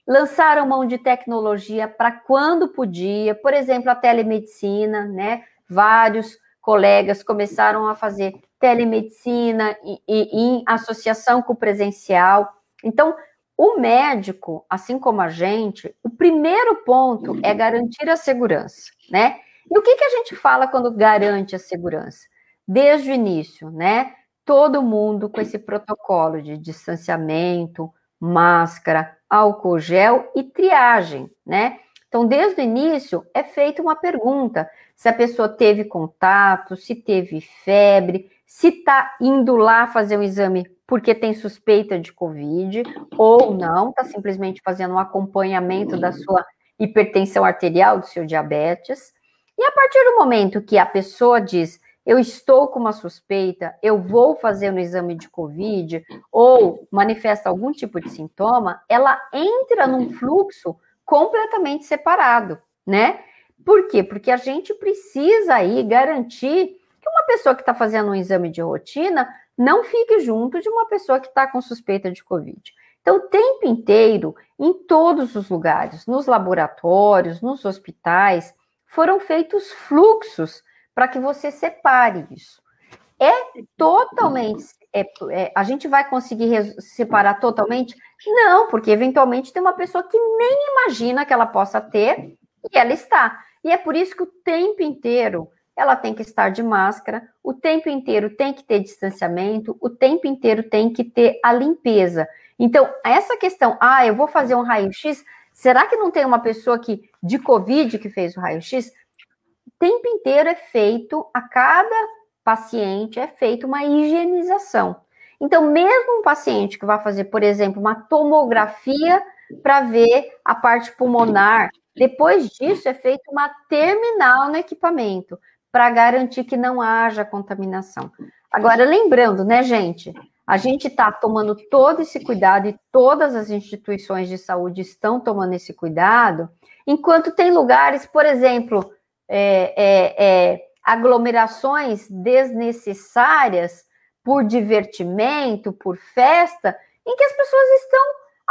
lançaram mão de tecnologia para quando podia, por exemplo, a telemedicina, né? Vários colegas começaram a fazer telemedicina e, e, em associação com o presencial. Então, o médico, assim como a gente, o primeiro ponto é garantir a segurança, né? E o que, que a gente fala quando garante a segurança? Desde o início, né? todo mundo com esse protocolo de distanciamento, máscara, álcool gel e triagem, né? Então, desde o início é feita uma pergunta: se a pessoa teve contato, se teve febre, se está indo lá fazer um exame porque tem suspeita de Covid, ou não, está simplesmente fazendo um acompanhamento da sua hipertensão arterial, do seu diabetes. E a partir do momento que a pessoa diz eu estou com uma suspeita, eu vou fazer um exame de Covid, ou manifesta algum tipo de sintoma, ela entra num fluxo completamente separado, né? Por quê? Porque a gente precisa aí garantir que uma pessoa que está fazendo um exame de rotina não fique junto de uma pessoa que está com suspeita de Covid. Então, o tempo inteiro, em todos os lugares, nos laboratórios, nos hospitais, foram feitos fluxos para que você separe isso. É totalmente. É, é, a gente vai conseguir separar totalmente? Não, porque eventualmente tem uma pessoa que nem imagina que ela possa ter e ela está. E é por isso que o tempo inteiro ela tem que estar de máscara, o tempo inteiro tem que ter distanciamento, o tempo inteiro tem que ter a limpeza. Então, essa questão, ah, eu vou fazer um raio-x, será que não tem uma pessoa que de Covid que fez o raio-x? tempo inteiro é feito, a cada paciente é feita uma higienização. Então, mesmo um paciente que vai fazer, por exemplo, uma tomografia para ver a parte pulmonar, depois disso é feita uma terminal no equipamento para garantir que não haja contaminação. Agora, lembrando, né, gente, a gente está tomando todo esse cuidado e todas as instituições de saúde estão tomando esse cuidado, enquanto tem lugares, por exemplo, é, é, é, aglomerações desnecessárias por divertimento, por festa, em que as pessoas estão,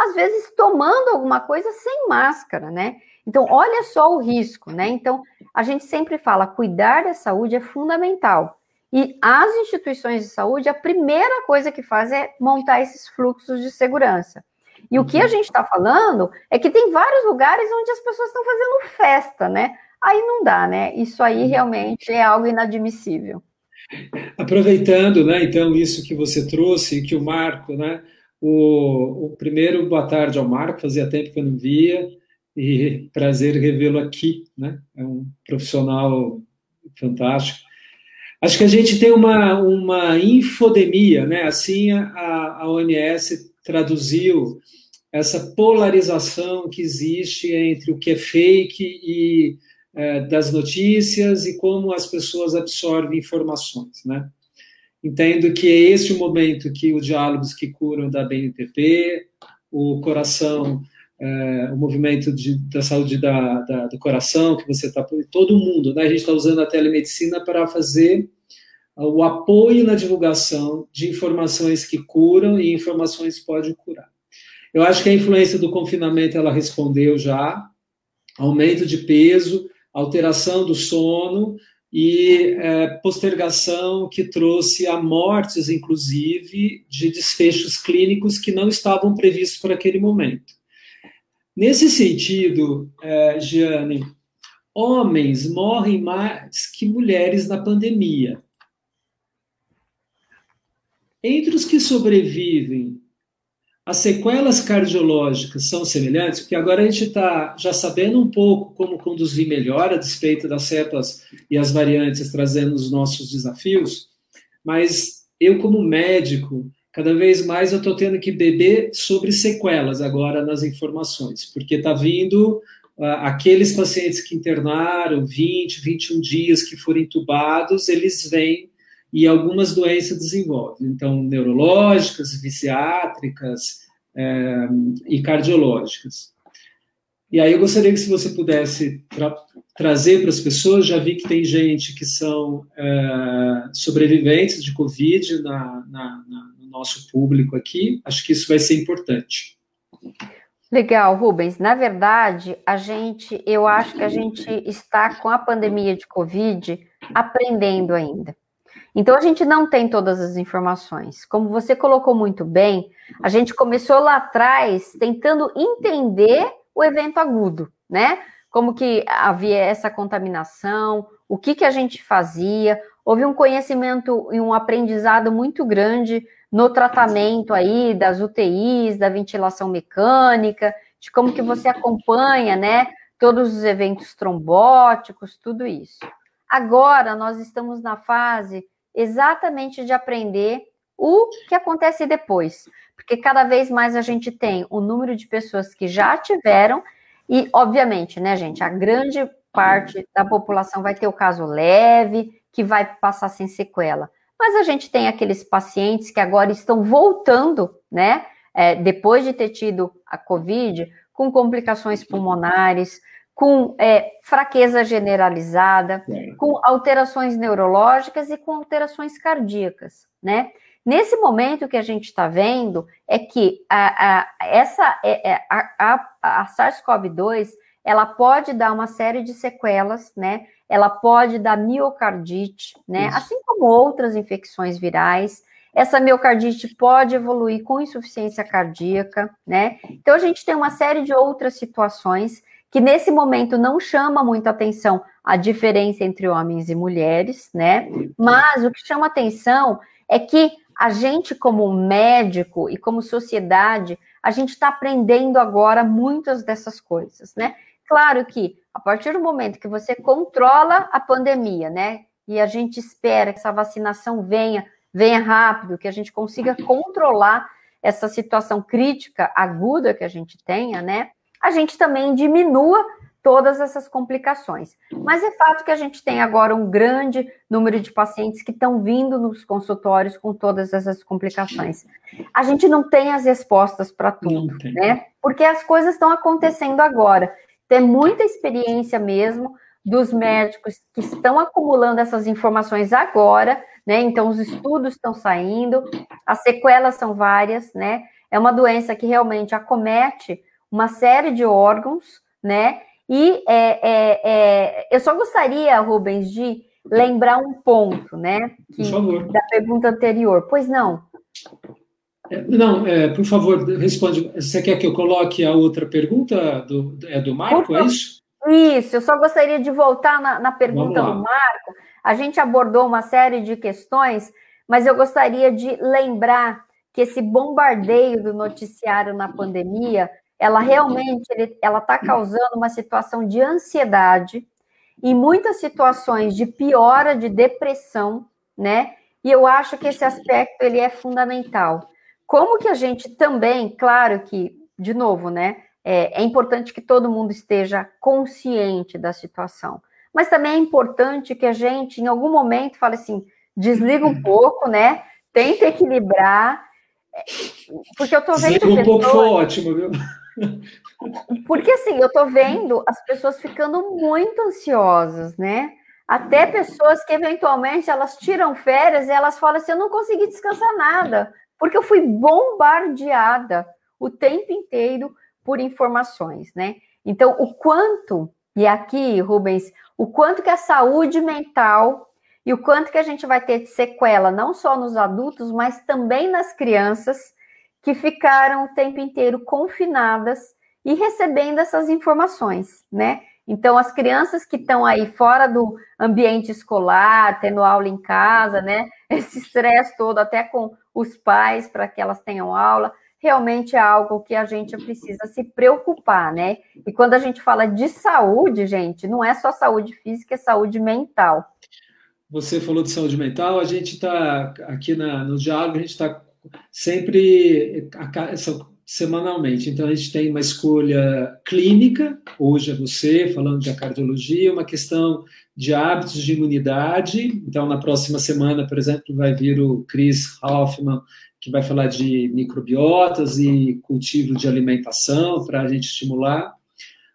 às vezes, tomando alguma coisa sem máscara, né? Então, olha só o risco, né? Então, a gente sempre fala, cuidar da saúde é fundamental. E as instituições de saúde, a primeira coisa que fazem é montar esses fluxos de segurança. E o que a uhum. gente está falando é que tem vários lugares onde as pessoas estão fazendo festa, né? aí não dá, né? Isso aí uhum. realmente é algo inadmissível. Aproveitando, né, então, isso que você trouxe, que o Marco, né, o, o primeiro boa tarde ao Marco, fazia tempo que eu não via, e prazer revê-lo aqui, né? É um profissional fantástico. Acho que a gente tem uma, uma infodemia, né? Assim a, a OMS traduziu essa polarização que existe entre o que é fake e é, das notícias e como as pessoas absorvem informações, né? Entendo que é esse o momento que o Diálogos que Curam da BNPP, o Coração, é, o movimento de, da saúde da, da, do coração, que você está... Todo mundo, né? A gente está usando a telemedicina para fazer o apoio na divulgação de informações que curam e informações que podem curar. Eu acho que a influência do confinamento, ela respondeu já, aumento de peso, alteração do sono, e é, postergação que trouxe a mortes, inclusive, de desfechos clínicos que não estavam previstos para aquele momento. Nesse sentido, é, Giane, homens morrem mais que mulheres na pandemia. Entre os que sobrevivem as sequelas cardiológicas são semelhantes, porque agora a gente está já sabendo um pouco como conduzir melhor a despeito das cepas e as variantes trazendo os nossos desafios, mas eu, como médico, cada vez mais eu estou tendo que beber sobre sequelas agora nas informações, porque está vindo uh, aqueles pacientes que internaram 20, 21 dias, que foram entubados, eles vêm e algumas doenças desenvolvem. Então, neurológicas, fisiátricas é, e cardiológicas. E aí eu gostaria que se você pudesse tra trazer para as pessoas, já vi que tem gente que são é, sobreviventes de Covid na, na, na, no nosso público aqui, acho que isso vai ser importante. Legal, Rubens. Na verdade, a gente, eu acho que a gente está com a pandemia de Covid aprendendo ainda. Então, a gente não tem todas as informações. Como você colocou muito bem, a gente começou lá atrás tentando entender o evento agudo, né? Como que havia essa contaminação, o que, que a gente fazia. Houve um conhecimento e um aprendizado muito grande no tratamento aí das UTIs, da ventilação mecânica, de como que você acompanha, né? Todos os eventos trombóticos, tudo isso. Agora nós estamos na fase exatamente de aprender o que acontece depois, porque cada vez mais a gente tem o número de pessoas que já tiveram e, obviamente, né, gente, a grande parte da população vai ter o caso leve, que vai passar sem sequela. Mas a gente tem aqueles pacientes que agora estão voltando, né, é, depois de ter tido a Covid, com complicações pulmonares, com é, fraqueza generalizada, é. com alterações neurológicas e com alterações cardíacas, né? Nesse momento que a gente está vendo é que a, a essa é, é, a, a, a SARS-CoV-2 ela pode dar uma série de sequelas, né? Ela pode dar miocardite, né? Isso. Assim como outras infecções virais. Essa miocardite pode evoluir com insuficiência cardíaca, né? Então a gente tem uma série de outras situações que nesse momento não chama muito atenção a diferença entre homens e mulheres, né? Mas o que chama atenção é que a gente, como médico e como sociedade, a gente está aprendendo agora muitas dessas coisas, né? Claro que a partir do momento que você controla a pandemia, né? E a gente espera que essa vacinação venha, venha rápido, que a gente consiga controlar essa situação crítica aguda que a gente tenha, né? A gente também diminua todas essas complicações. Mas é fato que a gente tem agora um grande número de pacientes que estão vindo nos consultórios com todas essas complicações. A gente não tem as respostas para tudo, né? Porque as coisas estão acontecendo agora. Tem muita experiência mesmo dos médicos que estão acumulando essas informações agora, né? Então os estudos estão saindo, as sequelas são várias, né? É uma doença que realmente acomete uma série de órgãos, né? E é, é, é, eu só gostaria, Rubens, de lembrar um ponto, né? Que, por favor. Da pergunta anterior. Pois não. É, não, é, por favor, responde. Você quer que eu coloque a outra pergunta do, é do Marco, é isso? Isso, eu só gostaria de voltar na, na pergunta do Marco. A gente abordou uma série de questões, mas eu gostaria de lembrar que esse bombardeio do noticiário na pandemia ela realmente ele, ela está causando uma situação de ansiedade e muitas situações de piora de depressão, né? E eu acho que esse aspecto ele é fundamental. Como que a gente também, claro que, de novo, né? É, é importante que todo mundo esteja consciente da situação, mas também é importante que a gente, em algum momento, fale assim, desliga um pouco, né? Tenta equilibrar, porque eu tô vendo. Desliga um pessoas... pouco foi ótimo, viu? Porque assim, eu tô vendo as pessoas ficando muito ansiosas, né? Até pessoas que eventualmente elas tiram férias e elas falam assim: eu não consegui descansar nada, porque eu fui bombardeada o tempo inteiro por informações, né? Então, o quanto, e aqui, Rubens, o quanto que a saúde mental e o quanto que a gente vai ter de sequela, não só nos adultos, mas também nas crianças, que ficaram o tempo inteiro confinadas e recebendo essas informações, né? Então, as crianças que estão aí fora do ambiente escolar, tendo aula em casa, né? Esse estresse todo, até com os pais, para que elas tenham aula, realmente é algo que a gente precisa se preocupar, né? E quando a gente fala de saúde, gente, não é só saúde física, é saúde mental. Você falou de saúde mental, a gente está aqui na, no diálogo, a gente está sempre semanalmente. Então, a gente tem uma escolha clínica, hoje é você, falando de cardiologia, uma questão de hábitos de imunidade. Então, na próxima semana, por exemplo, vai vir o Chris Hoffman, que vai falar de microbiotas e cultivo de alimentação para a gente estimular.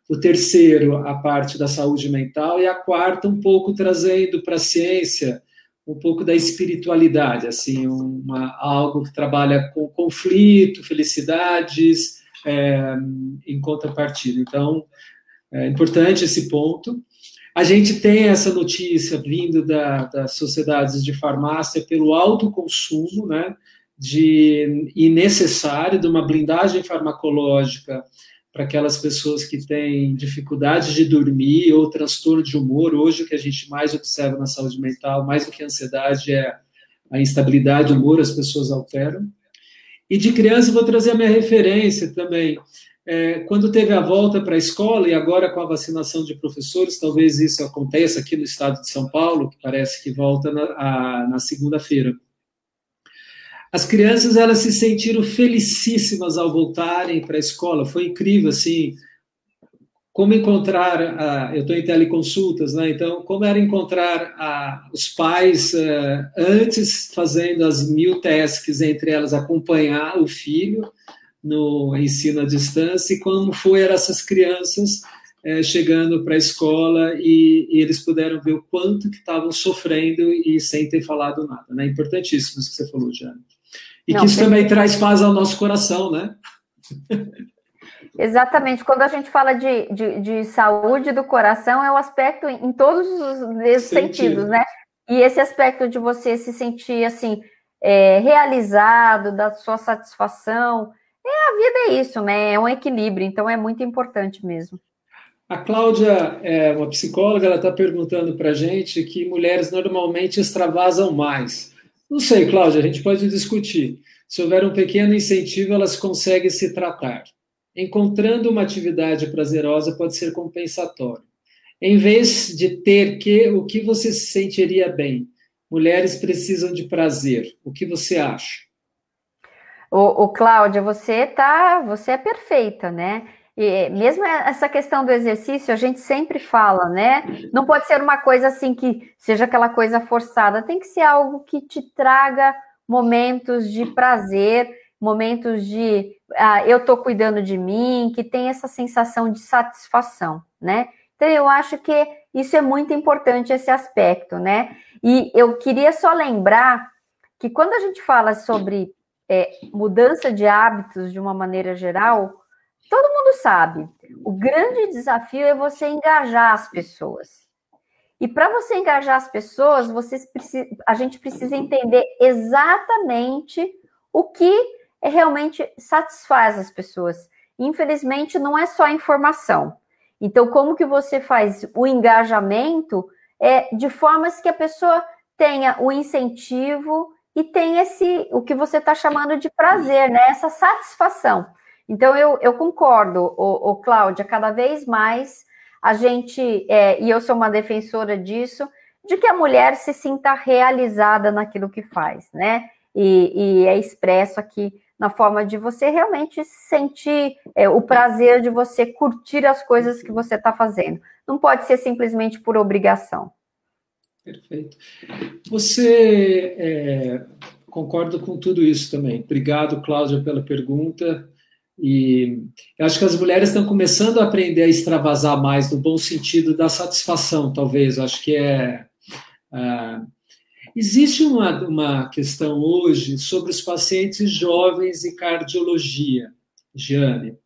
O terceiro, a parte da saúde mental. E a quarta, um pouco trazendo para a ciência um pouco da espiritualidade, assim, uma, algo que trabalha com conflito, felicidades, é, em contrapartida. Então, é importante esse ponto. A gente tem essa notícia vindo da, das sociedades de farmácia pelo alto consumo, né, de, e necessário de uma blindagem farmacológica para aquelas pessoas que têm dificuldade de dormir ou transtorno de humor. Hoje, o que a gente mais observa na saúde mental, mais do que a ansiedade, é a instabilidade do humor, as pessoas alteram. E de criança, vou trazer a minha referência também. É, quando teve a volta para a escola, e agora com a vacinação de professores, talvez isso aconteça aqui no estado de São Paulo, que parece que volta na, na segunda-feira. As crianças elas se sentiram felicíssimas ao voltarem para a escola. Foi incrível assim, como encontrar, a, eu estou em teleconsultas, né? Então, como era encontrar a, os pais uh, antes fazendo as mil tasks, entre elas acompanhar o filho no ensino à distância, e como foi essas crianças uh, chegando para a escola e, e, eles puderam ver o quanto que estavam sofrendo e sem ter falado nada, né? Importantíssimo isso que você falou, Jane. E Não, que isso também traz paz ao nosso coração, né? Exatamente. Quando a gente fala de, de, de, saúde do coração, é o aspecto em todos os sentidos, né? E esse aspecto de você se sentir assim é, realizado, da sua satisfação, é a vida é isso, né? É um equilíbrio. Então é muito importante mesmo. A Cláudia é uma psicóloga, ela está perguntando para a gente que mulheres normalmente extravasam mais. Não sei, Cláudia, a gente pode discutir. Se houver um pequeno incentivo, elas conseguem se tratar. Encontrando uma atividade prazerosa pode ser compensatório. Em vez de ter que, o que você se sentiria bem? Mulheres precisam de prazer. O que você acha? O, o Cláudia, você tá, você é perfeita, né? E mesmo essa questão do exercício, a gente sempre fala, né? Não pode ser uma coisa assim que seja aquela coisa forçada, tem que ser algo que te traga momentos de prazer, momentos de ah, eu estou cuidando de mim, que tem essa sensação de satisfação, né? Então eu acho que isso é muito importante esse aspecto, né? E eu queria só lembrar que quando a gente fala sobre é, mudança de hábitos de uma maneira geral, Todo mundo sabe. O grande desafio é você engajar as pessoas. E para você engajar as pessoas, vocês a gente precisa entender exatamente o que realmente satisfaz as pessoas. Infelizmente, não é só informação. Então, como que você faz o engajamento é de formas que a pessoa tenha o incentivo e tenha esse o que você está chamando de prazer, né? Essa satisfação. Então, eu, eu concordo, o, o Cláudia, cada vez mais a gente, é, e eu sou uma defensora disso, de que a mulher se sinta realizada naquilo que faz, né? E, e é expresso aqui na forma de você realmente sentir é, o prazer de você curtir as coisas que você está fazendo. Não pode ser simplesmente por obrigação. Perfeito. Você é, concordo com tudo isso também. Obrigado, Cláudia, pela pergunta. E eu acho que as mulheres estão começando a aprender a extravasar mais no bom sentido da satisfação, talvez. Eu acho que é. Uh, existe uma, uma questão hoje sobre os pacientes jovens e cardiologia, Giane.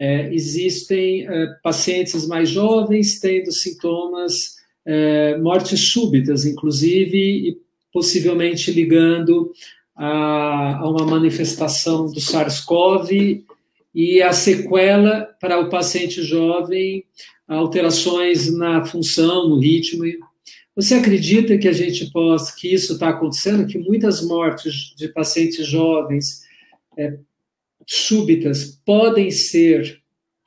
É, existem é, pacientes mais jovens tendo sintomas, é, mortes súbitas, inclusive, e possivelmente ligando a, a uma manifestação do SARS-CoV e a sequela para o paciente jovem, alterações na função, no ritmo. Você acredita que a gente possa, que isso está acontecendo, que muitas mortes de pacientes jovens é, súbitas podem ser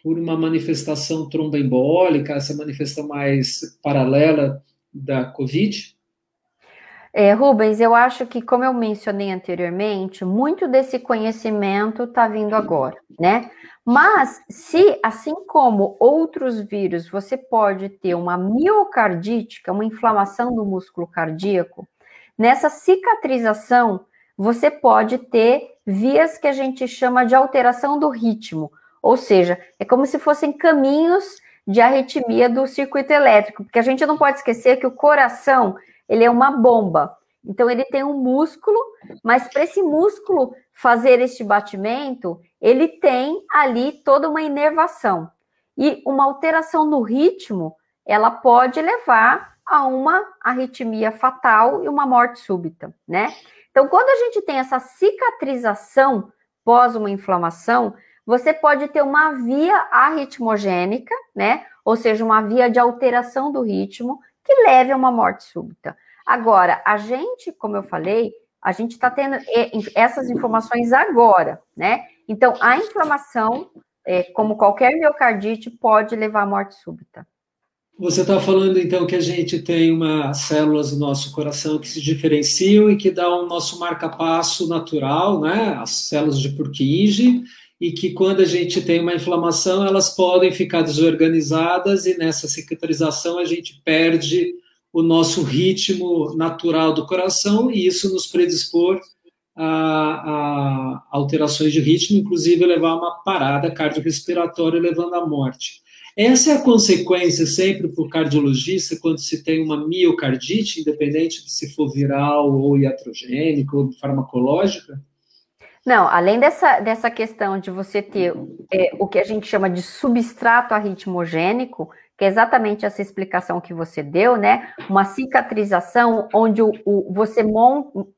por uma manifestação tromboembólica, essa manifestação mais paralela da COVID? É, Rubens, eu acho que, como eu mencionei anteriormente, muito desse conhecimento está vindo agora, né? Mas, se, assim como outros vírus, você pode ter uma miocardite, que é uma inflamação do músculo cardíaco, nessa cicatrização, você pode ter vias que a gente chama de alteração do ritmo, ou seja, é como se fossem caminhos de arritmia do circuito elétrico, porque a gente não pode esquecer que o coração ele é uma bomba. Então, ele tem um músculo, mas para esse músculo fazer este batimento, ele tem ali toda uma inervação. E uma alteração no ritmo, ela pode levar a uma arritmia fatal e uma morte súbita, né? Então, quando a gente tem essa cicatrização pós uma inflamação, você pode ter uma via arritmogênica, né? Ou seja, uma via de alteração do ritmo, que leve a uma morte súbita. Agora, a gente, como eu falei, a gente está tendo essas informações agora, né? Então, a inflamação, é, como qualquer miocardite, pode levar à morte súbita. Você está falando então que a gente tem umas células do nosso coração que se diferenciam e que dão o nosso marca-passo natural, né? As células de Purkinje, e que quando a gente tem uma inflamação, elas podem ficar desorganizadas e nessa cicatrização a gente perde o nosso ritmo natural do coração e isso nos predispor a, a alterações de ritmo, inclusive levar a uma parada cardiorrespiratória, levando à morte. Essa é a consequência sempre para o cardiologista quando se tem uma miocardite, independente de se for viral ou iatrogênica ou farmacológica? Não, além dessa, dessa questão de você ter é, o que a gente chama de substrato arritmogênico, que é exatamente essa explicação que você deu, né? Uma cicatrização onde o, o você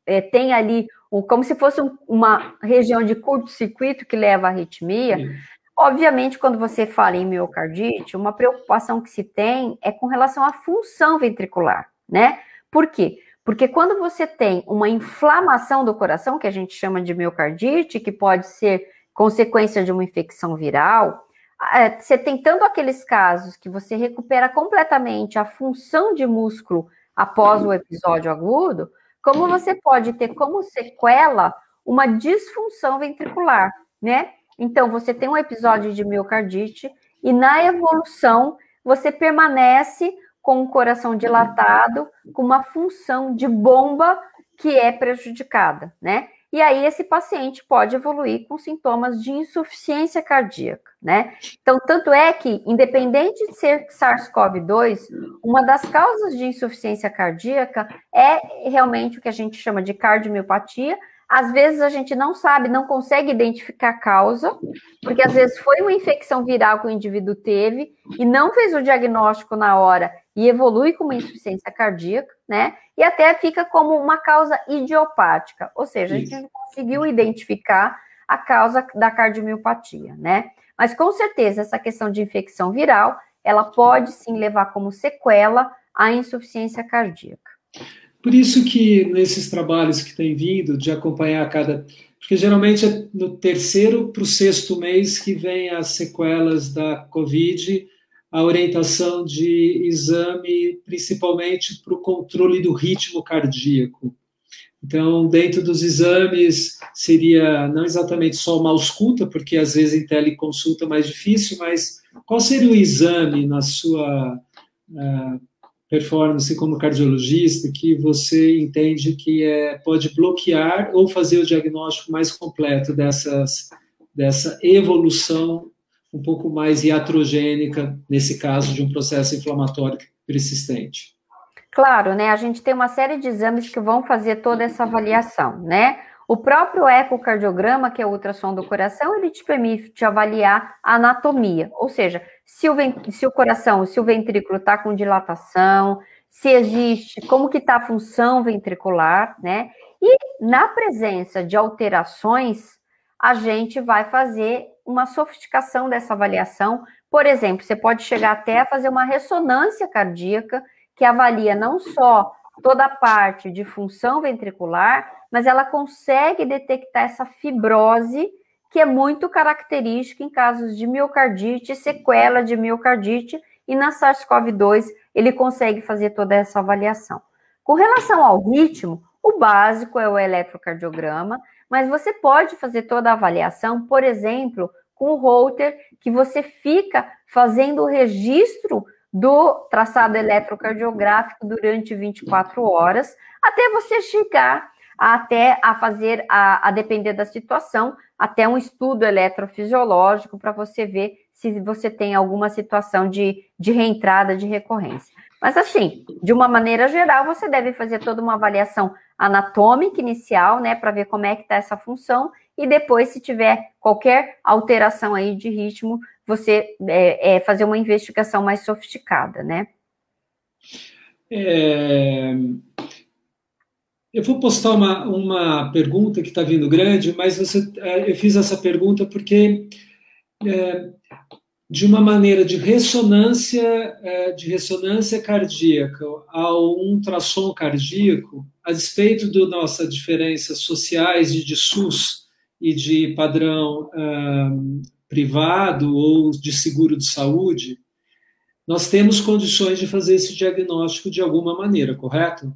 é, tem ali o, como se fosse um, uma região de curto-circuito que leva à arritmia. Sim. Obviamente, quando você fala em miocardite, uma preocupação que se tem é com relação à função ventricular, né? Por quê? Porque quando você tem uma inflamação do coração, que a gente chama de miocardite, que pode ser consequência de uma infecção viral, é, você tem tanto aqueles casos que você recupera completamente a função de músculo após o episódio agudo, como você pode ter como sequela uma disfunção ventricular, né? Então, você tem um episódio de miocardite e na evolução você permanece com o coração dilatado, com uma função de bomba que é prejudicada, né? E aí esse paciente pode evoluir com sintomas de insuficiência cardíaca, né? Então, tanto é que, independente de ser SARS-CoV-2, uma das causas de insuficiência cardíaca é realmente o que a gente chama de cardiomiopatia, às vezes a gente não sabe, não consegue identificar a causa, porque às vezes foi uma infecção viral que o indivíduo teve e não fez o diagnóstico na hora e evolui com uma insuficiência cardíaca, né? E até fica como uma causa idiopática, ou seja, a gente não conseguiu identificar a causa da cardiomiopatia, né? Mas com certeza essa questão de infecção viral, ela pode sim levar como sequela a insuficiência cardíaca. Por isso que nesses trabalhos que têm vindo de acompanhar cada porque geralmente é no terceiro para o sexto mês que vem as sequelas da Covid, a orientação de exame, principalmente para o controle do ritmo cardíaco. Então, dentro dos exames, seria não exatamente só uma ausculta, porque às vezes em teleconsulta é mais difícil, mas qual seria o exame na sua uh, performance como cardiologista que você entende que é, pode bloquear ou fazer o diagnóstico mais completo dessas, dessa evolução um pouco mais iatrogênica, nesse caso de um processo inflamatório persistente? Claro, né? A gente tem uma série de exames que vão fazer toda essa avaliação, né? O próprio ecocardiograma, que é o ultrassom do coração, ele te permite avaliar a anatomia, ou seja, se o, se o coração, se o ventrículo está com dilatação, se existe, como que está a função ventricular, né? E na presença de alterações, a gente vai fazer uma sofisticação dessa avaliação. Por exemplo, você pode chegar até a fazer uma ressonância cardíaca que avalia não só toda a parte de função ventricular, mas ela consegue detectar essa fibrose que é muito característica em casos de miocardite, sequela de miocardite, e na SARS-CoV-2 ele consegue fazer toda essa avaliação. Com relação ao ritmo, o básico é o eletrocardiograma, mas você pode fazer toda a avaliação, por exemplo, com o holter, que você fica fazendo o registro do traçado eletrocardiográfico durante 24 horas, até você chegar até a fazer, a, a depender da situação, até um estudo eletrofisiológico para você ver se você tem alguma situação de, de reentrada, de recorrência. Mas, assim, de uma maneira geral, você deve fazer toda uma avaliação anatômica inicial, né, para ver como é que está essa função, e depois, se tiver qualquer alteração aí de ritmo, você é, é fazer uma investigação mais sofisticada, né? É, eu vou postar uma, uma pergunta que está vindo grande, mas você, é, eu fiz essa pergunta porque, é, de uma maneira de ressonância, é, de ressonância cardíaca ao ultrassom cardíaco, a despeito das nossas diferenças sociais e de SUS e de padrão privado ou de seguro de saúde, nós temos condições de fazer esse diagnóstico de alguma maneira, correto?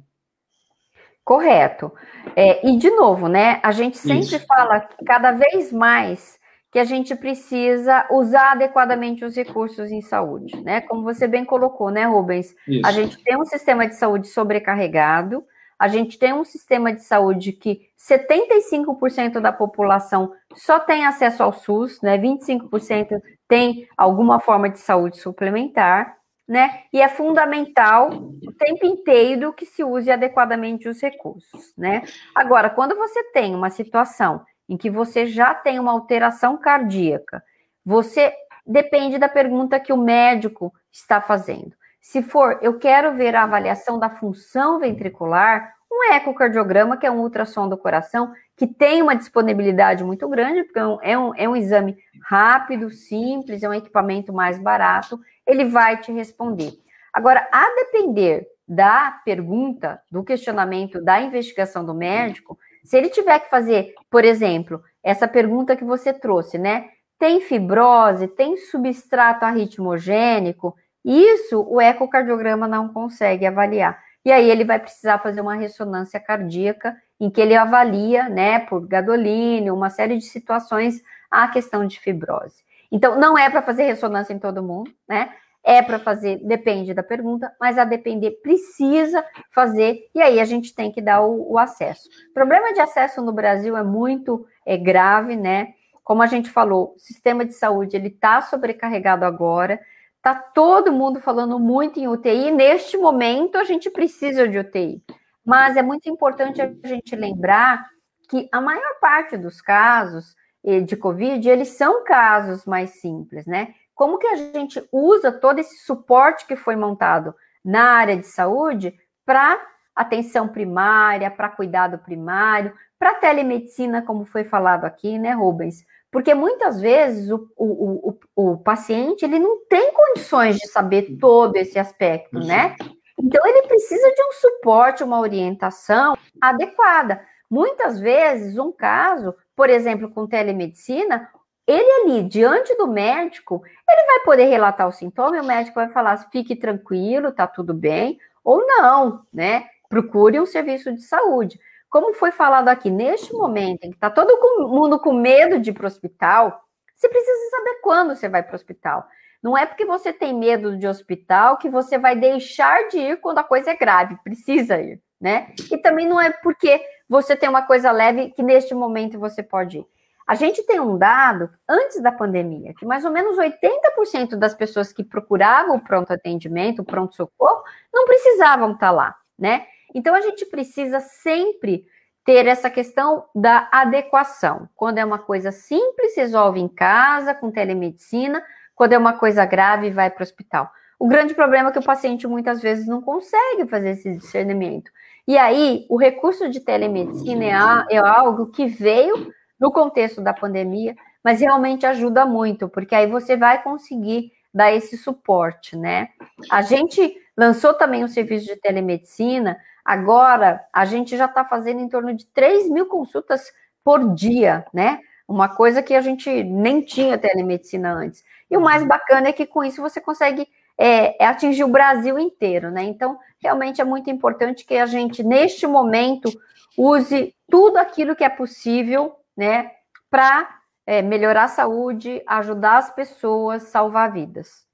Correto. É, e, de novo, né? A gente sempre Isso. fala cada vez mais que a gente precisa usar adequadamente os recursos em saúde, né? Como você bem colocou, né, Rubens? Isso. A gente tem um sistema de saúde sobrecarregado, a gente tem um sistema de saúde que 75% da população só tem acesso ao SUS, né? 25% tem alguma forma de saúde suplementar né? E é fundamental o tempo inteiro que se use adequadamente os recursos, né? Agora, quando você tem uma situação em que você já tem uma alteração cardíaca, você depende da pergunta que o médico está fazendo. Se for, eu quero ver a avaliação da função ventricular, um ecocardiograma, que é um ultrassom do coração, que tem uma disponibilidade muito grande, porque é um, é um, é exame rápido, simples, é um equipamento mais barato, ele vai te responder. Agora, a depender da pergunta, do questionamento, da investigação do médico, se ele tiver que fazer, por exemplo, essa pergunta que você trouxe, né? Tem fibrose, tem substrato arritmogênico? Isso o ecocardiograma não consegue avaliar. E aí ele vai precisar fazer uma ressonância cardíaca em que ele avalia, né, por gadolínio, uma série de situações, a questão de fibrose. Então, não é para fazer ressonância em todo mundo, né? É para fazer, depende da pergunta, mas a depender precisa fazer, e aí a gente tem que dar o, o acesso. O problema de acesso no Brasil é muito é, grave, né? Como a gente falou, o sistema de saúde ele está sobrecarregado agora, tá todo mundo falando muito em UTI. Neste momento, a gente precisa de UTI. Mas é muito importante a gente lembrar que a maior parte dos casos eh, de Covid, eles são casos mais simples, né? Como que a gente usa todo esse suporte que foi montado na área de saúde para atenção primária, para cuidado primário, para telemedicina, como foi falado aqui, né, Rubens? Porque muitas vezes o, o, o, o paciente ele não tem condições de saber todo esse aspecto, né? Então ele precisa de um suporte, uma orientação adequada. Muitas vezes, um caso, por exemplo, com telemedicina, ele ali, diante do médico, ele vai poder relatar o sintoma e o médico vai falar: fique tranquilo, tá tudo bem, ou não, né? Procure um serviço de saúde. Como foi falado aqui, neste momento em que está todo mundo com medo de ir para o hospital, você precisa saber quando você vai para o hospital. Não é porque você tem medo de hospital que você vai deixar de ir quando a coisa é grave, precisa ir, né? E também não é porque você tem uma coisa leve que neste momento você pode ir. A gente tem um dado antes da pandemia que mais ou menos 80% das pessoas que procuravam o pronto atendimento, o pronto socorro, não precisavam estar lá, né? Então a gente precisa sempre ter essa questão da adequação. Quando é uma coisa simples, resolve em casa, com telemedicina, quando é uma coisa grave, vai para o hospital. O grande problema é que o paciente muitas vezes não consegue fazer esse discernimento. E aí, o recurso de telemedicina é, é algo que veio no contexto da pandemia, mas realmente ajuda muito, porque aí você vai conseguir dar esse suporte, né? A gente lançou também um serviço de telemedicina, agora a gente já está fazendo em torno de 3 mil consultas por dia, né? Uma coisa que a gente nem tinha telemedicina antes. E o mais bacana é que com isso você consegue é, é atingir o Brasil inteiro, né? Então, realmente é muito importante que a gente, neste momento, use tudo aquilo que é possível né, para é, melhorar a saúde, ajudar as pessoas, salvar vidas.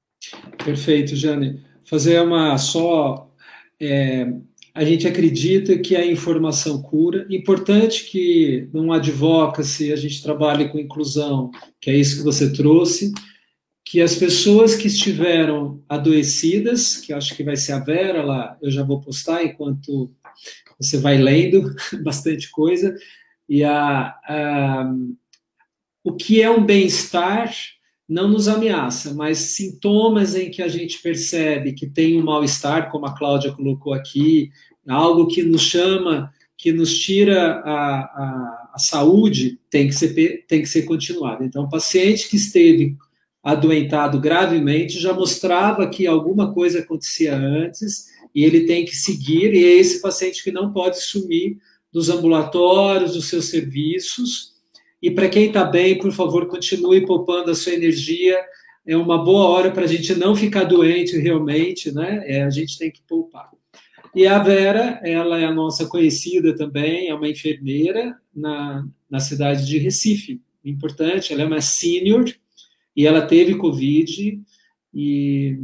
Perfeito, Jane. Fazer uma só. É, a gente acredita que a informação cura. Importante que não advoca-se, a gente trabalhe com inclusão, que é isso que você trouxe, que as pessoas que estiveram adoecidas, que acho que vai ser a Vera lá, eu já vou postar enquanto você vai lendo bastante coisa, e a, a, o que é um bem-estar não nos ameaça, mas sintomas em que a gente percebe que tem um mal-estar, como a Cláudia colocou aqui, algo que nos chama, que nos tira a, a, a saúde, tem que, ser, tem que ser continuado. Então, o paciente que esteve adoentado gravemente já mostrava que alguma coisa acontecia antes e ele tem que seguir, e é esse paciente que não pode sumir dos ambulatórios, dos seus serviços. E para quem está bem, por favor, continue poupando a sua energia. É uma boa hora para a gente não ficar doente realmente, né? É, a gente tem que poupar. E a Vera, ela é a nossa conhecida também, é uma enfermeira na, na cidade de Recife. Importante, ela é uma senior e ela teve Covid e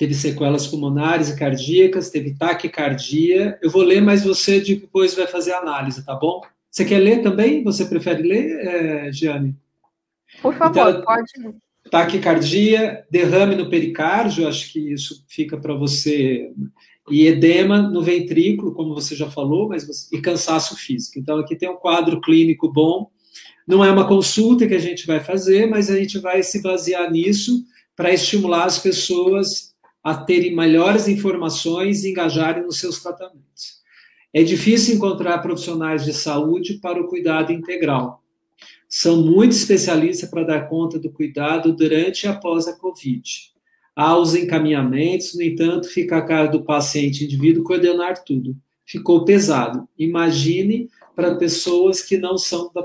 teve sequelas pulmonares e cardíacas, teve taquicardia. Eu vou ler, mas você depois vai fazer a análise, tá bom? Você quer ler também? Você prefere ler, é, Giane? Por favor, então, pode. Taquicardia, derrame no pericárdio, acho que isso fica para você. E edema no ventrículo, como você já falou, mas você... e cansaço físico. Então, aqui tem um quadro clínico bom. Não é uma consulta que a gente vai fazer, mas a gente vai se basear nisso para estimular as pessoas a terem melhores informações e engajarem nos seus tratamentos. É difícil encontrar profissionais de saúde para o cuidado integral. São muito especialistas para dar conta do cuidado durante e após a Covid. Há os encaminhamentos, no entanto, fica a cara do paciente indivíduo coordenar tudo. Ficou pesado. Imagine para pessoas que não são da,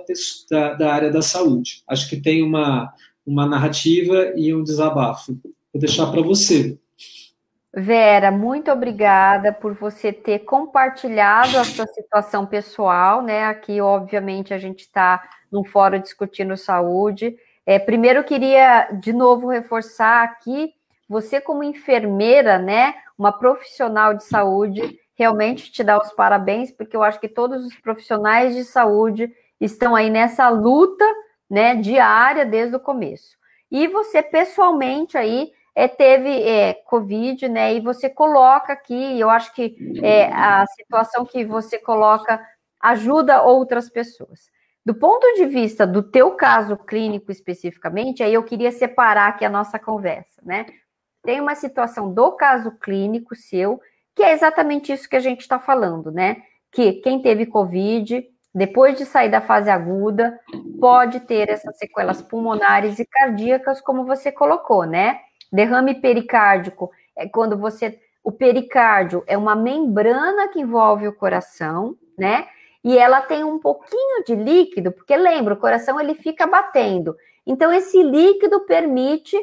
da, da área da saúde. Acho que tem uma, uma narrativa e um desabafo. Vou deixar para você. Vera, muito obrigada por você ter compartilhado a sua situação pessoal, né? Aqui, obviamente, a gente está num fórum discutindo saúde. É, primeiro, queria de novo reforçar aqui, você como enfermeira, né? Uma profissional de saúde, realmente te dar os parabéns, porque eu acho que todos os profissionais de saúde estão aí nessa luta, né? Diária desde o começo. E você pessoalmente aí é, teve é, Covid, né? E você coloca aqui, eu acho que é, a situação que você coloca ajuda outras pessoas. Do ponto de vista do teu caso clínico especificamente, aí eu queria separar aqui a nossa conversa, né? Tem uma situação do caso clínico seu, que é exatamente isso que a gente está falando, né? Que quem teve Covid, depois de sair da fase aguda, pode ter essas sequelas pulmonares e cardíacas, como você colocou, né? Derrame pericárdico é quando você. O pericárdio é uma membrana que envolve o coração, né? e ela tem um pouquinho de líquido, porque lembra, o coração ele fica batendo. Então esse líquido permite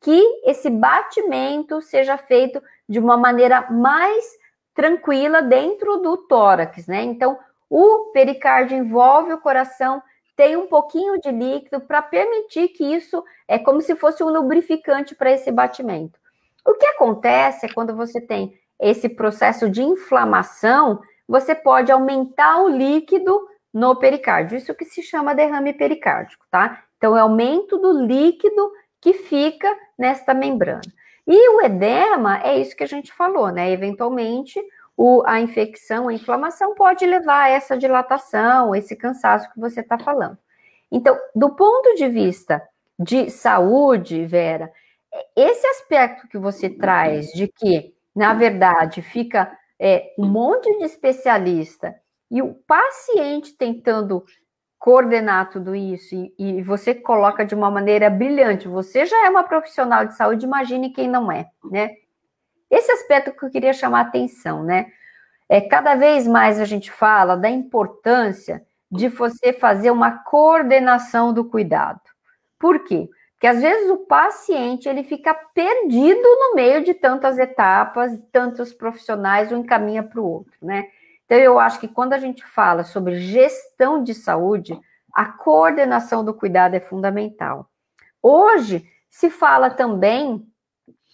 que esse batimento seja feito de uma maneira mais tranquila dentro do tórax, né? Então o pericárdio envolve o coração, tem um pouquinho de líquido para permitir que isso é como se fosse um lubrificante para esse batimento. O que acontece é quando você tem esse processo de inflamação, você pode aumentar o líquido no pericárdio. Isso que se chama derrame pericárdico, tá? Então, é aumento do líquido que fica nesta membrana. E o edema é isso que a gente falou, né? Eventualmente, o, a infecção, a inflamação pode levar a essa dilatação, esse cansaço que você está falando. Então, do ponto de vista de saúde, Vera, esse aspecto que você traz de que, na verdade, fica é, um monte de especialista e o paciente tentando coordenar tudo isso e, e, você coloca de uma maneira brilhante. Você já é uma profissional de saúde, imagine quem não é, né? Esse aspecto que eu queria chamar a atenção, né? É cada vez mais a gente fala da importância de você fazer uma coordenação do cuidado. Por quê? Porque às vezes o paciente ele fica perdido no meio de tantas etapas, tantos profissionais, um encaminha para o outro, né? Então eu acho que quando a gente fala sobre gestão de saúde, a coordenação do cuidado é fundamental. Hoje se fala também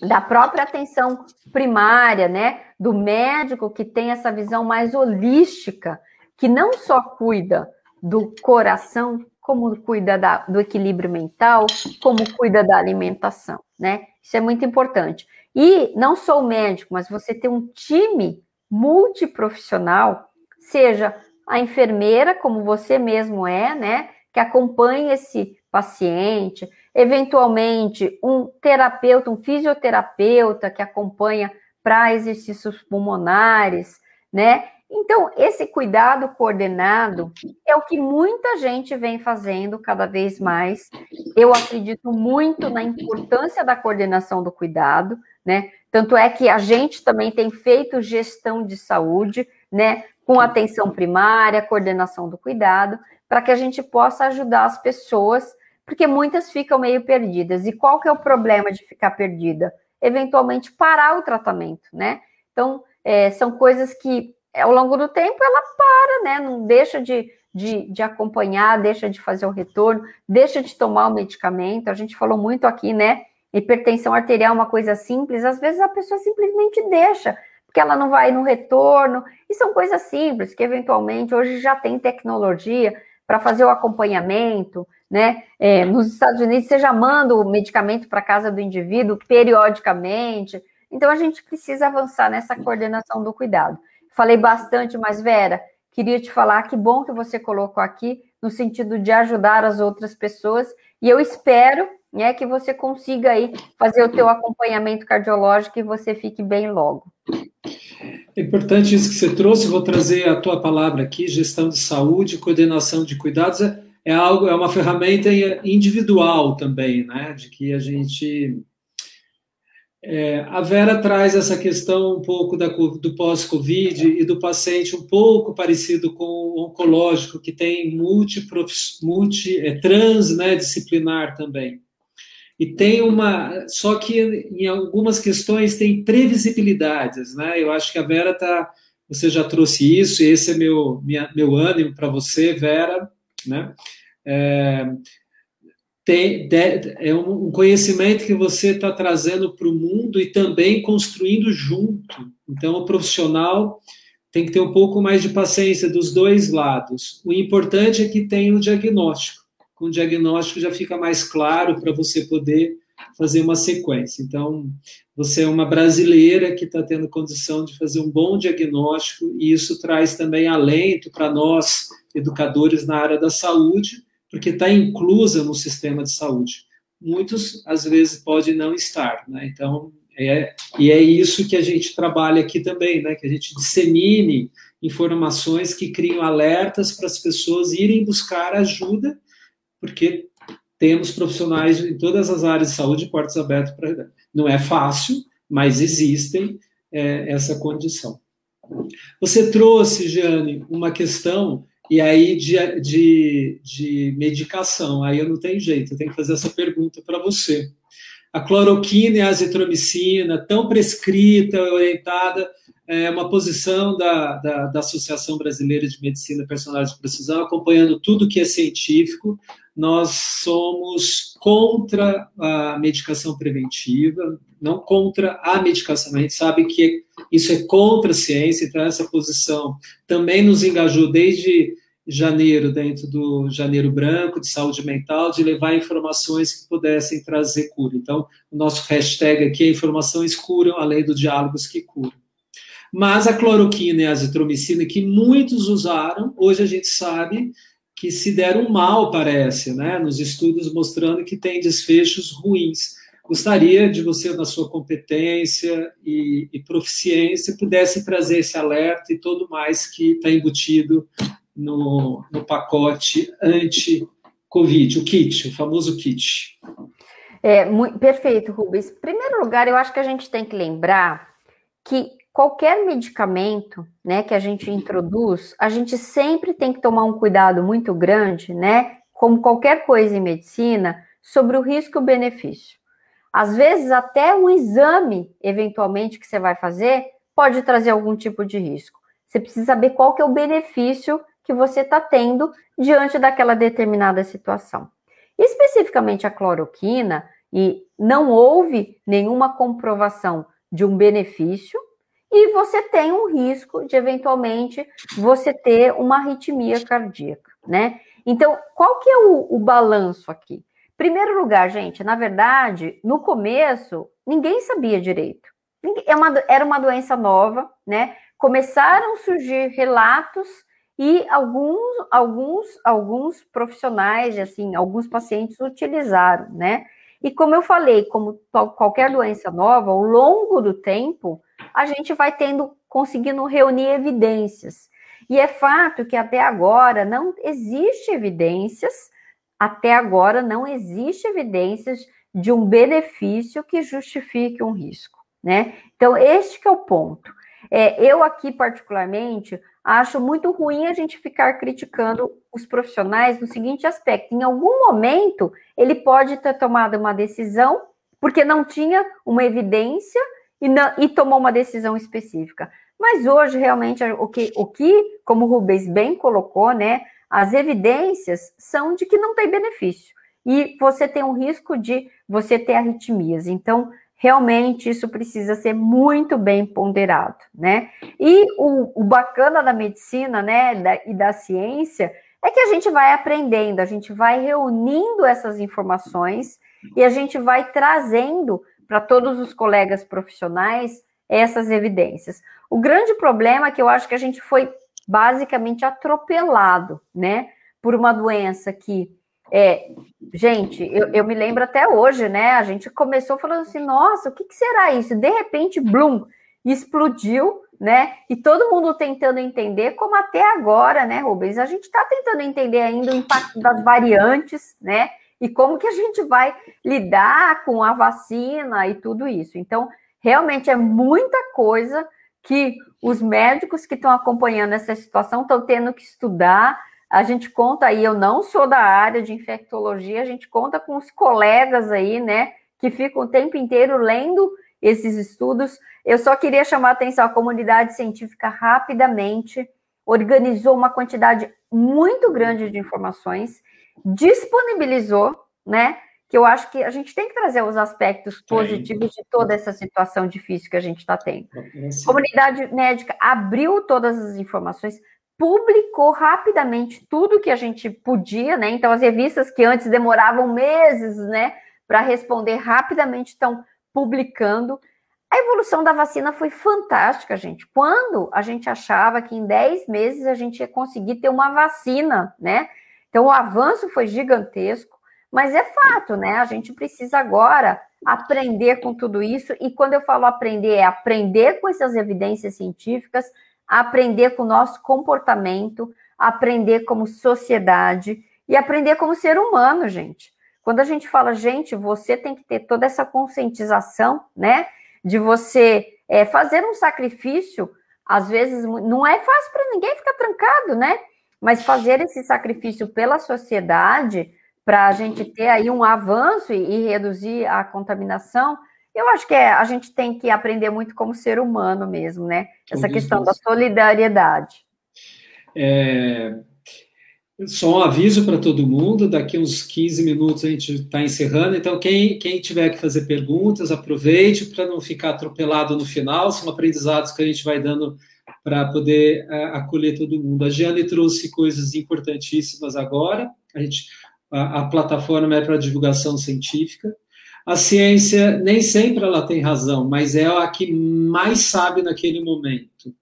da própria atenção primária, né? Do médico que tem essa visão mais holística, que não só cuida do coração, como cuida da, do equilíbrio mental, como cuida da alimentação, né? Isso é muito importante. E não sou médico, mas você ter um time multiprofissional, seja a enfermeira, como você mesmo é, né? Que acompanha esse paciente, eventualmente um terapeuta, um fisioterapeuta que acompanha para exercícios pulmonares, né? Então, esse cuidado coordenado é o que muita gente vem fazendo cada vez mais. Eu acredito muito na importância da coordenação do cuidado, né? Tanto é que a gente também tem feito gestão de saúde, né? Com atenção primária, coordenação do cuidado, para que a gente possa ajudar as pessoas, porque muitas ficam meio perdidas. E qual que é o problema de ficar perdida? Eventualmente parar o tratamento, né? Então, é, são coisas que ao longo do tempo ela para, né? Não deixa de, de, de, acompanhar, deixa de fazer o retorno, deixa de tomar o medicamento. A gente falou muito aqui, né? Hipertensão arterial é uma coisa simples, às vezes a pessoa simplesmente deixa, porque ela não vai no retorno, e são coisas simples que eventualmente hoje já tem tecnologia para fazer o acompanhamento, né? É, nos Estados Unidos você já manda o medicamento para casa do indivíduo periodicamente. Então a gente precisa avançar nessa coordenação do cuidado. Falei bastante, mas Vera, queria te falar que bom que você colocou aqui no sentido de ajudar as outras pessoas e eu espero né, que você consiga aí fazer o teu acompanhamento cardiológico e você fique bem logo. É importante isso que você trouxe, vou trazer a tua palavra aqui, gestão de saúde, coordenação de cuidados, é, é algo, é uma ferramenta individual também, né, de que a gente é, a Vera traz essa questão um pouco da, do pós-Covid e do paciente um pouco parecido com o oncológico, que tem multi, multi é, trans, né, disciplinar também. E tem uma, só que em algumas questões tem previsibilidades, né? Eu acho que a Vera tá, você já trouxe isso, esse é meu minha, meu ânimo para você, Vera, né? É, tem, é um conhecimento que você está trazendo para o mundo e também construindo junto. Então, o profissional tem que ter um pouco mais de paciência dos dois lados. O importante é que tenha o diagnóstico. Com o diagnóstico já fica mais claro para você poder fazer uma sequência. Então, você é uma brasileira que está tendo condição de fazer um bom diagnóstico, e isso traz também alento para nós, educadores na área da saúde, porque está inclusa no sistema de saúde. Muitos, às vezes, podem não estar, né? Então, é, e é isso que a gente trabalha aqui também, né? Que a gente dissemine informações que criam alertas para as pessoas irem buscar ajuda, porque temos profissionais em todas as áreas de saúde, portas abertas para. Não é fácil, mas existem é, essa condição. Você trouxe, Jane, uma questão e aí de, de, de medicação. Aí eu não tenho jeito, eu tenho que fazer essa pergunta para você. A cloroquina e a azitromicina, tão prescrita, orientada, é uma posição da, da, da, Associação Brasileira de Medicina Personalizada de Precisão, acompanhando tudo que é científico. Nós somos contra a medicação preventiva, não contra a medicação. A gente sabe que isso é contra a ciência, então essa posição também nos engajou desde janeiro, dentro do Janeiro Branco de Saúde Mental, de levar informações que pudessem trazer cura. Então, o nosso hashtag aqui é informações curam, além do diálogos que curam. Mas a cloroquina e a azitromicina, que muitos usaram, hoje a gente sabe que se deram mal, parece, né? Nos estudos mostrando que tem desfechos ruins. Gostaria de você, na sua competência e, e proficiência, pudesse trazer esse alerta e todo mais que está embutido no, no pacote anti-Covid, o kit, o famoso kit. É, muito, perfeito, Rubens. Em primeiro lugar, eu acho que a gente tem que lembrar que qualquer medicamento, né, que a gente introduz, a gente sempre tem que tomar um cuidado muito grande, né, como qualquer coisa em medicina, sobre o risco e o benefício. Às vezes, até um exame, eventualmente, que você vai fazer, pode trazer algum tipo de risco. Você precisa saber qual que é o benefício que você está tendo diante daquela determinada situação. Especificamente a cloroquina, e não houve nenhuma comprovação de um benefício, e você tem um risco de eventualmente você ter uma arritmia cardíaca, né? Então, qual que é o, o balanço aqui? Primeiro lugar, gente, na verdade, no começo, ninguém sabia direito. É uma, era uma doença nova, né? Começaram a surgir relatos e alguns, alguns, alguns profissionais, assim, alguns pacientes utilizaram, né? E como eu falei, como qualquer doença nova, ao longo do tempo, a gente vai tendo, conseguindo reunir evidências. E é fato que até agora não existe evidências, até agora não existe evidências de um benefício que justifique um risco, né? Então, este é o ponto. É, eu aqui, particularmente, acho muito ruim a gente ficar criticando os profissionais no seguinte aspecto: em algum momento ele pode ter tomado uma decisão porque não tinha uma evidência e, não, e tomou uma decisão específica. Mas hoje, realmente, o que, o que, como o Rubens bem colocou, né, as evidências são de que não tem benefício. E você tem um risco de você ter arritmias. Então, realmente isso precisa ser muito bem ponderado, né? E o, o bacana da medicina, né, da, e da ciência é que a gente vai aprendendo, a gente vai reunindo essas informações e a gente vai trazendo para todos os colegas profissionais essas evidências. O grande problema é que eu acho que a gente foi basicamente atropelado, né, por uma doença que é, gente, eu, eu, me lembro até hoje, né? A gente começou falando assim, nossa, o que, que será isso? De repente, blum, explodiu, né? E todo mundo tentando entender, como até agora, né, Rubens? A gente está tentando entender ainda o impacto das variantes, né? E como que a gente vai lidar com a vacina e tudo isso. Então, realmente é muita coisa que os médicos que estão acompanhando essa situação estão tendo que estudar, a gente conta aí, eu não sou da área de infectologia, a gente conta com os colegas aí, né, que ficam o tempo inteiro lendo esses estudos. Eu só queria chamar a atenção, a comunidade científica rapidamente organizou uma quantidade muito grande de informações, disponibilizou, né? Que eu acho que a gente tem que trazer os aspectos positivos de toda essa situação difícil que a gente está tendo. A comunidade médica abriu todas as informações, publicou rapidamente tudo que a gente podia, né? Então, as revistas que antes demoravam meses, né, para responder rapidamente estão publicando. A evolução da vacina foi fantástica, gente. Quando a gente achava que em 10 meses a gente ia conseguir ter uma vacina, né? Então, o avanço foi gigantesco, mas é fato, né? A gente precisa agora aprender com tudo isso. E quando eu falo aprender, é aprender com essas evidências científicas, aprender com o nosso comportamento, aprender como sociedade e aprender como ser humano, gente. Quando a gente fala, gente, você tem que ter toda essa conscientização, né? De você é, fazer um sacrifício, às vezes não é fácil para ninguém ficar trancado, né? mas fazer esse sacrifício pela sociedade para a gente ter aí um avanço e, e reduzir a contaminação, eu acho que é, a gente tem que aprender muito como ser humano mesmo, né? Essa questão da solidariedade. É, só um aviso para todo mundo, daqui uns 15 minutos a gente está encerrando, então quem, quem tiver que fazer perguntas, aproveite para não ficar atropelado no final, são aprendizados que a gente vai dando para poder uh, acolher todo mundo. A Giane trouxe coisas importantíssimas agora, a, gente, a, a plataforma é para divulgação científica, a ciência nem sempre ela tem razão, mas é a que mais sabe naquele momento,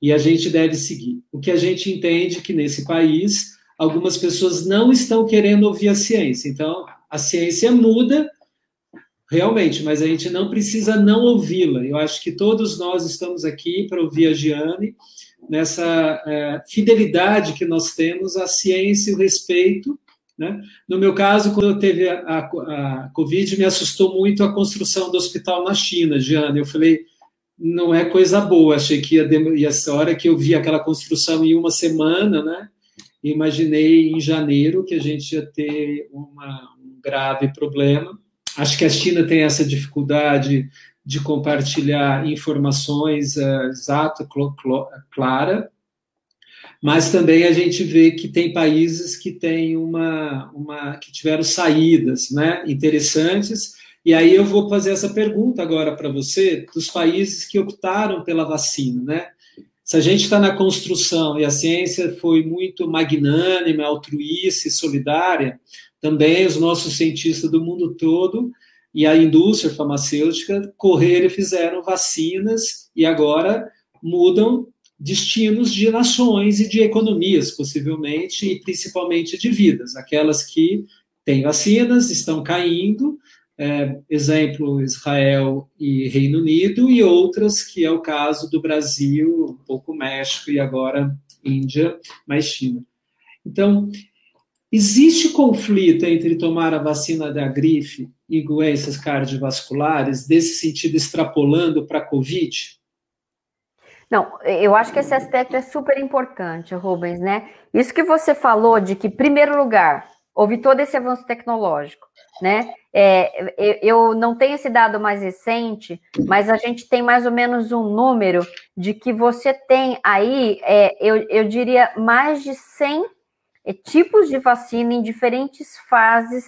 e a gente deve seguir. O que a gente entende que nesse país algumas pessoas não estão querendo ouvir a ciência. Então, a ciência muda, realmente, mas a gente não precisa não ouvi-la. Eu acho que todos nós estamos aqui para ouvir a Giane, nessa é, fidelidade que nós temos à ciência e o respeito. Né? No meu caso, quando eu teve a, a, a Covid, me assustou muito a construção do hospital na China, Giane. Eu falei, não é coisa boa, achei que ia, ia ser hora que eu vi aquela construção em uma semana, né? imaginei em janeiro que a gente ia ter uma, um grave problema. Acho que a China tem essa dificuldade de compartilhar informações uh, exata, clara, mas também a gente vê que tem países que têm uma, uma que tiveram saídas, né, interessantes. E aí eu vou fazer essa pergunta agora para você dos países que optaram pela vacina, né? Se a gente está na construção e a ciência foi muito magnânima, altruísta e solidária, também os nossos cientistas do mundo todo e a indústria farmacêutica correram e fizeram vacinas e agora mudam destinos de nações e de economias, possivelmente, e principalmente de vidas. Aquelas que têm vacinas estão caindo, é, exemplo, Israel e Reino Unido, e outras, que é o caso do Brasil, um pouco México e agora Índia, mais China. Então, existe conflito entre tomar a vacina da gripe e doenças cardiovasculares, desse sentido, extrapolando para a Covid? Não, eu acho que esse aspecto é super importante, Rubens, né? Isso que você falou de que, em primeiro lugar, houve todo esse avanço tecnológico, né? É, eu não tenho esse dado mais recente, mas a gente tem mais ou menos um número de que você tem aí, é, eu, eu diria, mais de 100 é, tipos de vacina em diferentes fases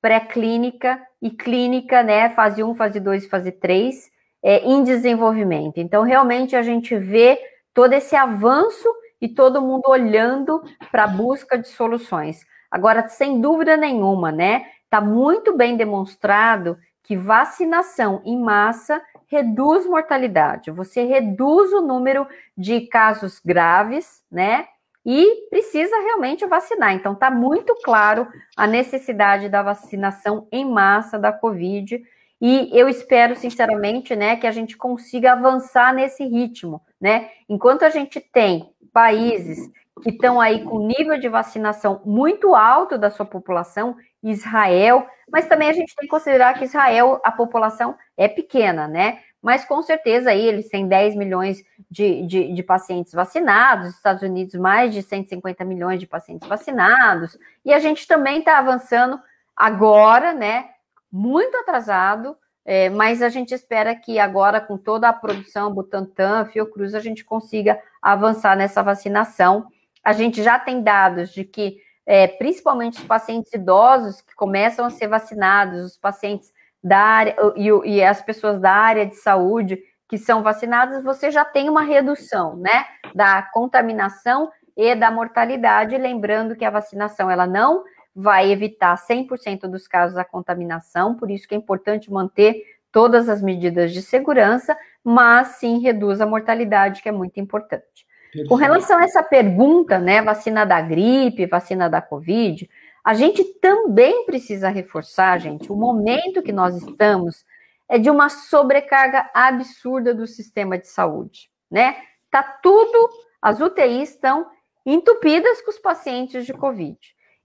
pré-clínica e clínica, né? Fase 1, fase 2 e fase 3, é, em desenvolvimento. Então, realmente, a gente vê todo esse avanço e todo mundo olhando para a busca de soluções. Agora, sem dúvida nenhuma, né? Está muito bem demonstrado que vacinação em massa reduz mortalidade. Você reduz o número de casos graves, né? E precisa realmente vacinar. Então, está muito claro a necessidade da vacinação em massa da Covid. E eu espero, sinceramente, né, que a gente consiga avançar nesse ritmo, né? Enquanto a gente tem países que estão aí com nível de vacinação muito alto da sua população, Israel, mas também a gente tem que considerar que Israel, a população é pequena, né? Mas com certeza aí eles têm 10 milhões de, de, de pacientes vacinados, Estados Unidos mais de 150 milhões de pacientes vacinados, e a gente também está avançando agora, né? Muito atrasado, é, mas a gente espera que agora, com toda a produção, Butantan, Fiocruz, a gente consiga avançar nessa vacinação. A gente já tem dados de que, é, principalmente os pacientes idosos que começam a ser vacinados, os pacientes da área e, e as pessoas da área de saúde que são vacinadas, você já tem uma redução, né, da contaminação e da mortalidade, lembrando que a vacinação ela não vai evitar 100% dos casos da contaminação, por isso que é importante manter todas as medidas de segurança, mas sim reduz a mortalidade, que é muito importante. Com relação a essa pergunta, né, vacina da gripe, vacina da Covid, a gente também precisa reforçar, gente, o momento que nós estamos é de uma sobrecarga absurda do sistema de saúde, né? Tá tudo, as UTIs estão entupidas com os pacientes de Covid.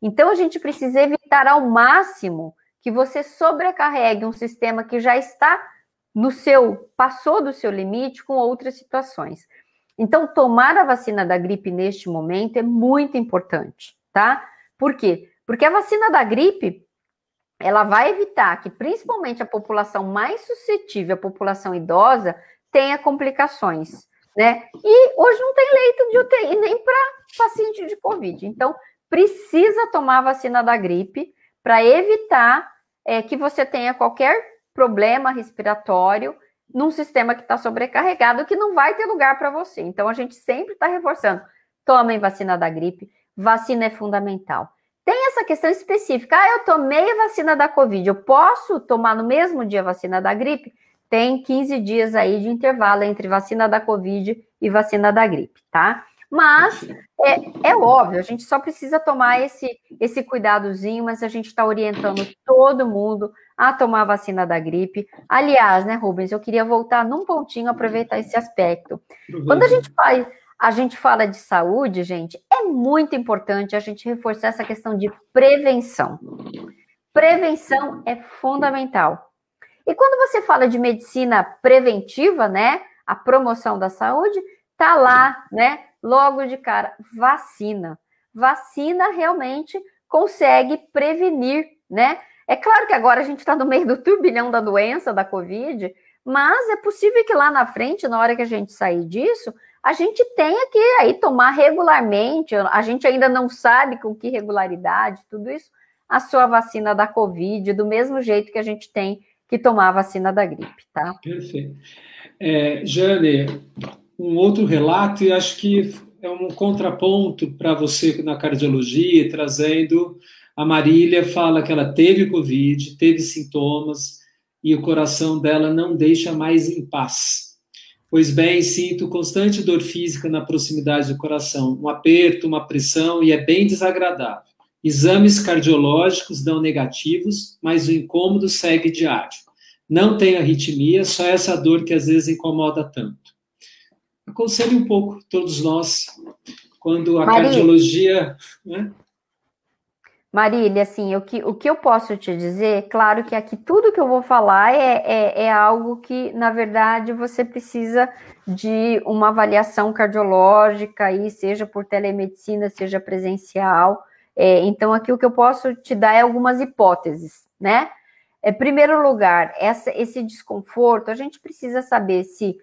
Então a gente precisa evitar ao máximo que você sobrecarregue um sistema que já está no seu, passou do seu limite com outras situações. Então, tomar a vacina da gripe neste momento é muito importante, tá? Por quê? Porque a vacina da gripe, ela vai evitar que principalmente a população mais suscetível, a população idosa, tenha complicações, né? E hoje não tem leito de UTI nem para paciente de Covid. Então, precisa tomar a vacina da gripe para evitar é, que você tenha qualquer problema respiratório num sistema que está sobrecarregado, que não vai ter lugar para você. Então, a gente sempre está reforçando: tomem vacina da gripe, vacina é fundamental. Tem essa questão específica. Ah, eu tomei vacina da Covid, eu posso tomar no mesmo dia vacina da gripe? Tem 15 dias aí de intervalo entre vacina da Covid e vacina da gripe, tá? Mas é, é óbvio, a gente só precisa tomar esse, esse cuidadozinho, mas a gente está orientando todo mundo a tomar a vacina da gripe. Aliás, né, Rubens, eu queria voltar num pontinho, aproveitar esse aspecto. Quando a gente faz a gente fala de saúde, gente, é muito importante a gente reforçar essa questão de prevenção. Prevenção é fundamental. E quando você fala de medicina preventiva, né, a promoção da saúde, tá lá, né, logo de cara, vacina. Vacina realmente consegue prevenir, né? É claro que agora a gente está no meio do turbilhão da doença, da Covid, mas é possível que lá na frente, na hora que a gente sair disso, a gente tenha que aí tomar regularmente, a gente ainda não sabe com que regularidade, tudo isso, a sua vacina da Covid, do mesmo jeito que a gente tem que tomar a vacina da gripe, tá? Perfeito. É, Jane, um outro relato, e acho que é um contraponto para você na cardiologia, trazendo a Marília fala que ela teve Covid, teve sintomas, e o coração dela não deixa mais em paz. Pois bem, sinto constante dor física na proximidade do coração, um aperto, uma pressão e é bem desagradável. Exames cardiológicos dão negativos, mas o incômodo segue diário. Não tenho arritmia, só essa dor que às vezes incomoda tanto. Aconselho um pouco todos nós, quando a Maria. cardiologia. Né? Marília, assim, o que, o que eu posso te dizer, claro que aqui tudo que eu vou falar é, é, é, algo que, na verdade, você precisa de uma avaliação cardiológica, aí, seja por telemedicina, seja presencial. É, então, aqui o que eu posso te dar é algumas hipóteses, né? É, primeiro lugar, essa, esse desconforto, a gente precisa saber se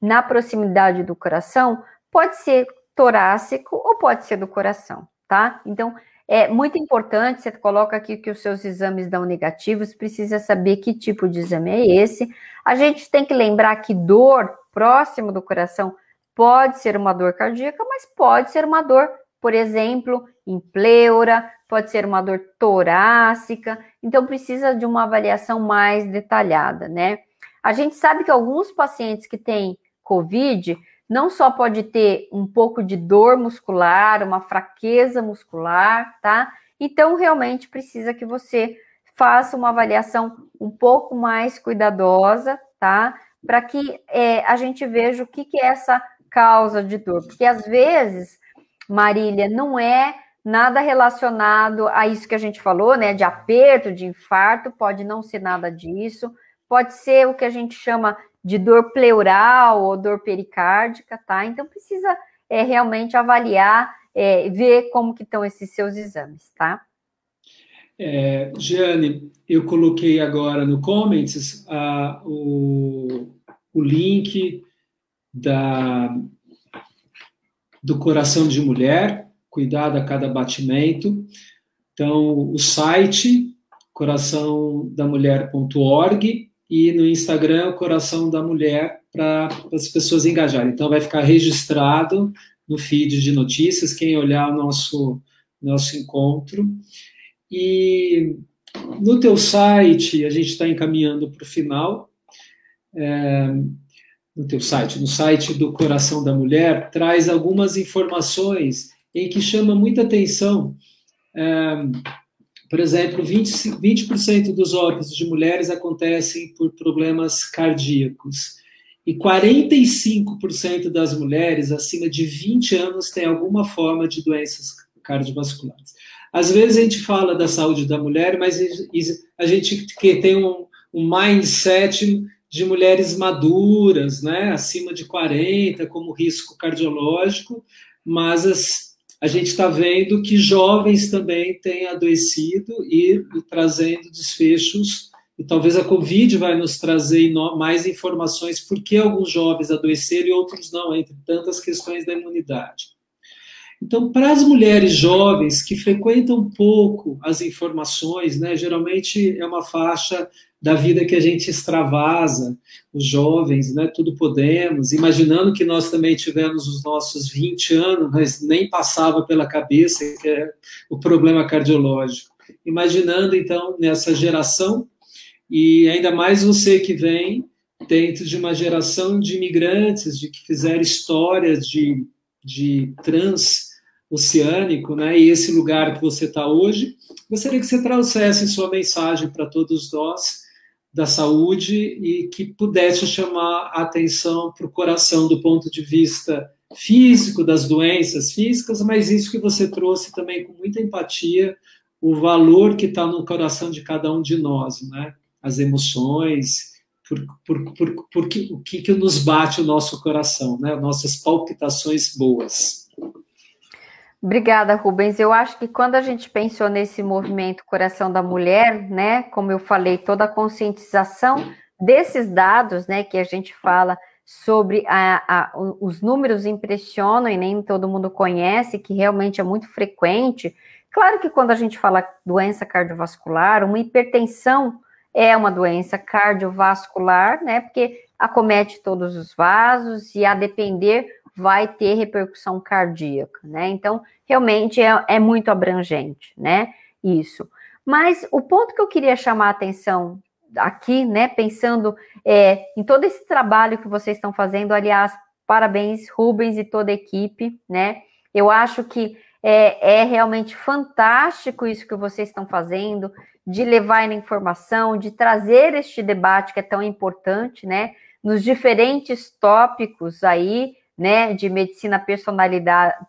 na proximidade do coração pode ser torácico ou pode ser do coração, tá? Então, é muito importante, você coloca aqui que os seus exames dão negativos, precisa saber que tipo de exame é esse. A gente tem que lembrar que dor próximo do coração pode ser uma dor cardíaca, mas pode ser uma dor, por exemplo, em pleura, pode ser uma dor torácica, então precisa de uma avaliação mais detalhada, né? A gente sabe que alguns pacientes que têm COVID não só pode ter um pouco de dor muscular, uma fraqueza muscular, tá? Então, realmente precisa que você faça uma avaliação um pouco mais cuidadosa, tá? Para que é, a gente veja o que, que é essa causa de dor. Porque às vezes, Marília, não é nada relacionado a isso que a gente falou, né? De aperto, de infarto, pode não ser nada disso. Pode ser o que a gente chama de dor pleural ou dor pericárdica, tá? Então precisa é, realmente avaliar, é, ver como que estão esses seus exames, tá? É, eu coloquei agora no comments uh, o, o link da, do coração de mulher, cuidado a cada batimento. Então, o site coraçãodamulher.org e no Instagram o Coração da Mulher para as pessoas engajarem. Então vai ficar registrado no feed de notícias quem olhar o nosso nosso encontro e no teu site a gente está encaminhando para o final é, no teu site, no site do Coração da Mulher traz algumas informações em que chama muita atenção. É, por exemplo, 20%, 20 dos óbitos de mulheres acontecem por problemas cardíacos. E 45% das mulheres acima de 20 anos têm alguma forma de doenças cardiovasculares. Às vezes a gente fala da saúde da mulher, mas a gente que tem um, um mindset de mulheres maduras, né, acima de 40, como risco cardiológico, mas as, a gente está vendo que jovens também têm adoecido e, e, trazendo desfechos, e talvez a Covid vai nos trazer mais informações por que alguns jovens adoeceram e outros não, entre tantas questões da imunidade. Então, para as mulheres jovens que frequentam pouco as informações, né, geralmente é uma faixa da vida que a gente extravasa, os jovens, né, tudo podemos, imaginando que nós também tivemos os nossos 20 anos, mas nem passava pela cabeça que é o problema cardiológico. Imaginando, então, nessa geração, e ainda mais você que vem dentro de uma geração de imigrantes, de que fizeram histórias de, de transoceânico, né, e esse lugar que você está hoje, gostaria que você trouxesse sua mensagem para todos nós, da saúde e que pudesse chamar a atenção para o coração do ponto de vista físico das doenças físicas, mas isso que você trouxe também com muita empatia, o valor que está no coração de cada um de nós, né? As emoções, por, por, por, por que, o que, que nos bate o nosso coração, né? Nossas palpitações boas. Obrigada, Rubens. Eu acho que quando a gente pensou nesse movimento Coração da Mulher, né, como eu falei, toda a conscientização desses dados, né, que a gente fala sobre a, a, os números impressionam e nem todo mundo conhece, que realmente é muito frequente. Claro que quando a gente fala doença cardiovascular, uma hipertensão é uma doença cardiovascular, né, porque acomete todos os vasos e a depender vai ter repercussão cardíaca, né? Então, realmente é, é muito abrangente, né? Isso. Mas o ponto que eu queria chamar a atenção aqui, né, pensando é, em todo esse trabalho que vocês estão fazendo, aliás, parabéns, Rubens e toda a equipe, né? Eu acho que é, é realmente fantástico isso que vocês estão fazendo, de levar a informação, de trazer este debate que é tão importante, né? Nos diferentes tópicos aí, né, de medicina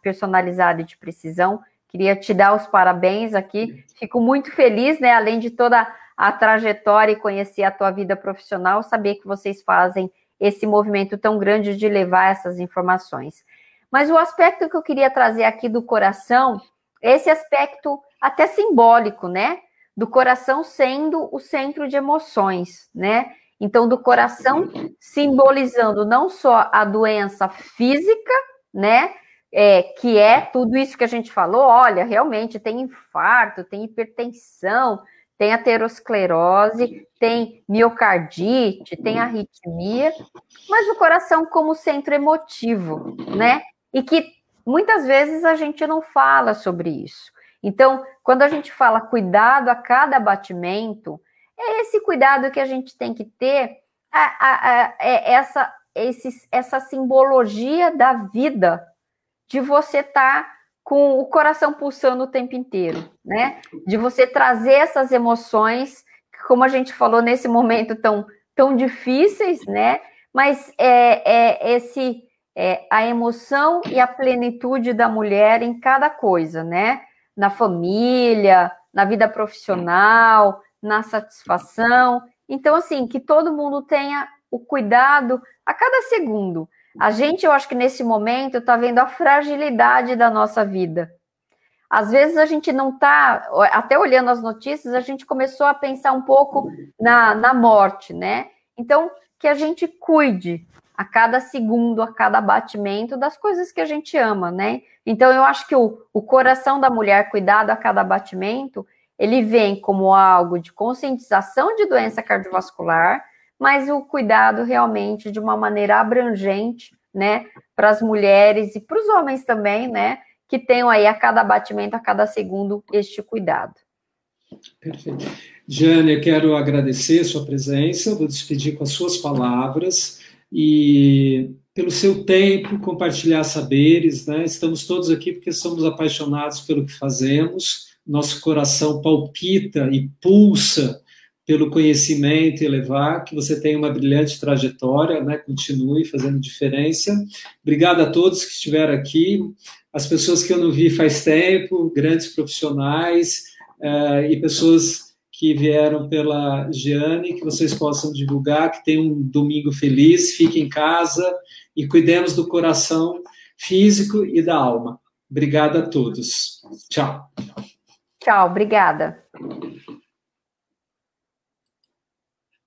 personalizada e de precisão. Queria te dar os parabéns aqui. Fico muito feliz, né, além de toda a trajetória e conhecer a tua vida profissional, saber que vocês fazem esse movimento tão grande de levar essas informações. Mas o aspecto que eu queria trazer aqui do coração, esse aspecto até simbólico, né? Do coração sendo o centro de emoções, né? Então, do coração simbolizando não só a doença física, né? É, que é tudo isso que a gente falou, olha, realmente tem infarto, tem hipertensão, tem aterosclerose, tem miocardite, tem arritmia, mas o coração como centro emotivo, né? E que muitas vezes a gente não fala sobre isso. Então, quando a gente fala cuidado a cada batimento, é esse cuidado que a gente tem que ter, a, a, a, é essa, esse, essa simbologia da vida, de você estar tá com o coração pulsando o tempo inteiro, né? De você trazer essas emoções, como a gente falou nesse momento tão, tão difíceis, né? Mas é, é esse é, a emoção e a plenitude da mulher em cada coisa, né? Na família, na vida profissional, na satisfação. Então, assim, que todo mundo tenha o cuidado a cada segundo. A gente, eu acho que nesse momento, está vendo a fragilidade da nossa vida. Às vezes a gente não está, até olhando as notícias, a gente começou a pensar um pouco na, na morte, né? Então, que a gente cuide a cada segundo, a cada batimento das coisas que a gente ama, né? Então, eu acho que o, o coração da mulher, cuidado a cada batimento, ele vem como algo de conscientização de doença cardiovascular, mas o cuidado realmente de uma maneira abrangente, né, para as mulheres e para os homens também, né, que tenham aí a cada batimento, a cada segundo, este cuidado. Perfeito. Jane, eu quero agradecer a sua presença, vou despedir com as suas palavras e pelo seu tempo, compartilhar saberes, né? Estamos todos aqui porque somos apaixonados pelo que fazemos nosso coração palpita e pulsa pelo conhecimento e levar, que você tenha uma brilhante trajetória, né? continue fazendo diferença. Obrigado a todos que estiveram aqui, as pessoas que eu não vi faz tempo, grandes profissionais uh, e pessoas que vieram pela Giane, que vocês possam divulgar, que tenham um domingo feliz, fiquem em casa e cuidemos do coração físico e da alma. Obrigada a todos. Tchau. Tchau, obrigada.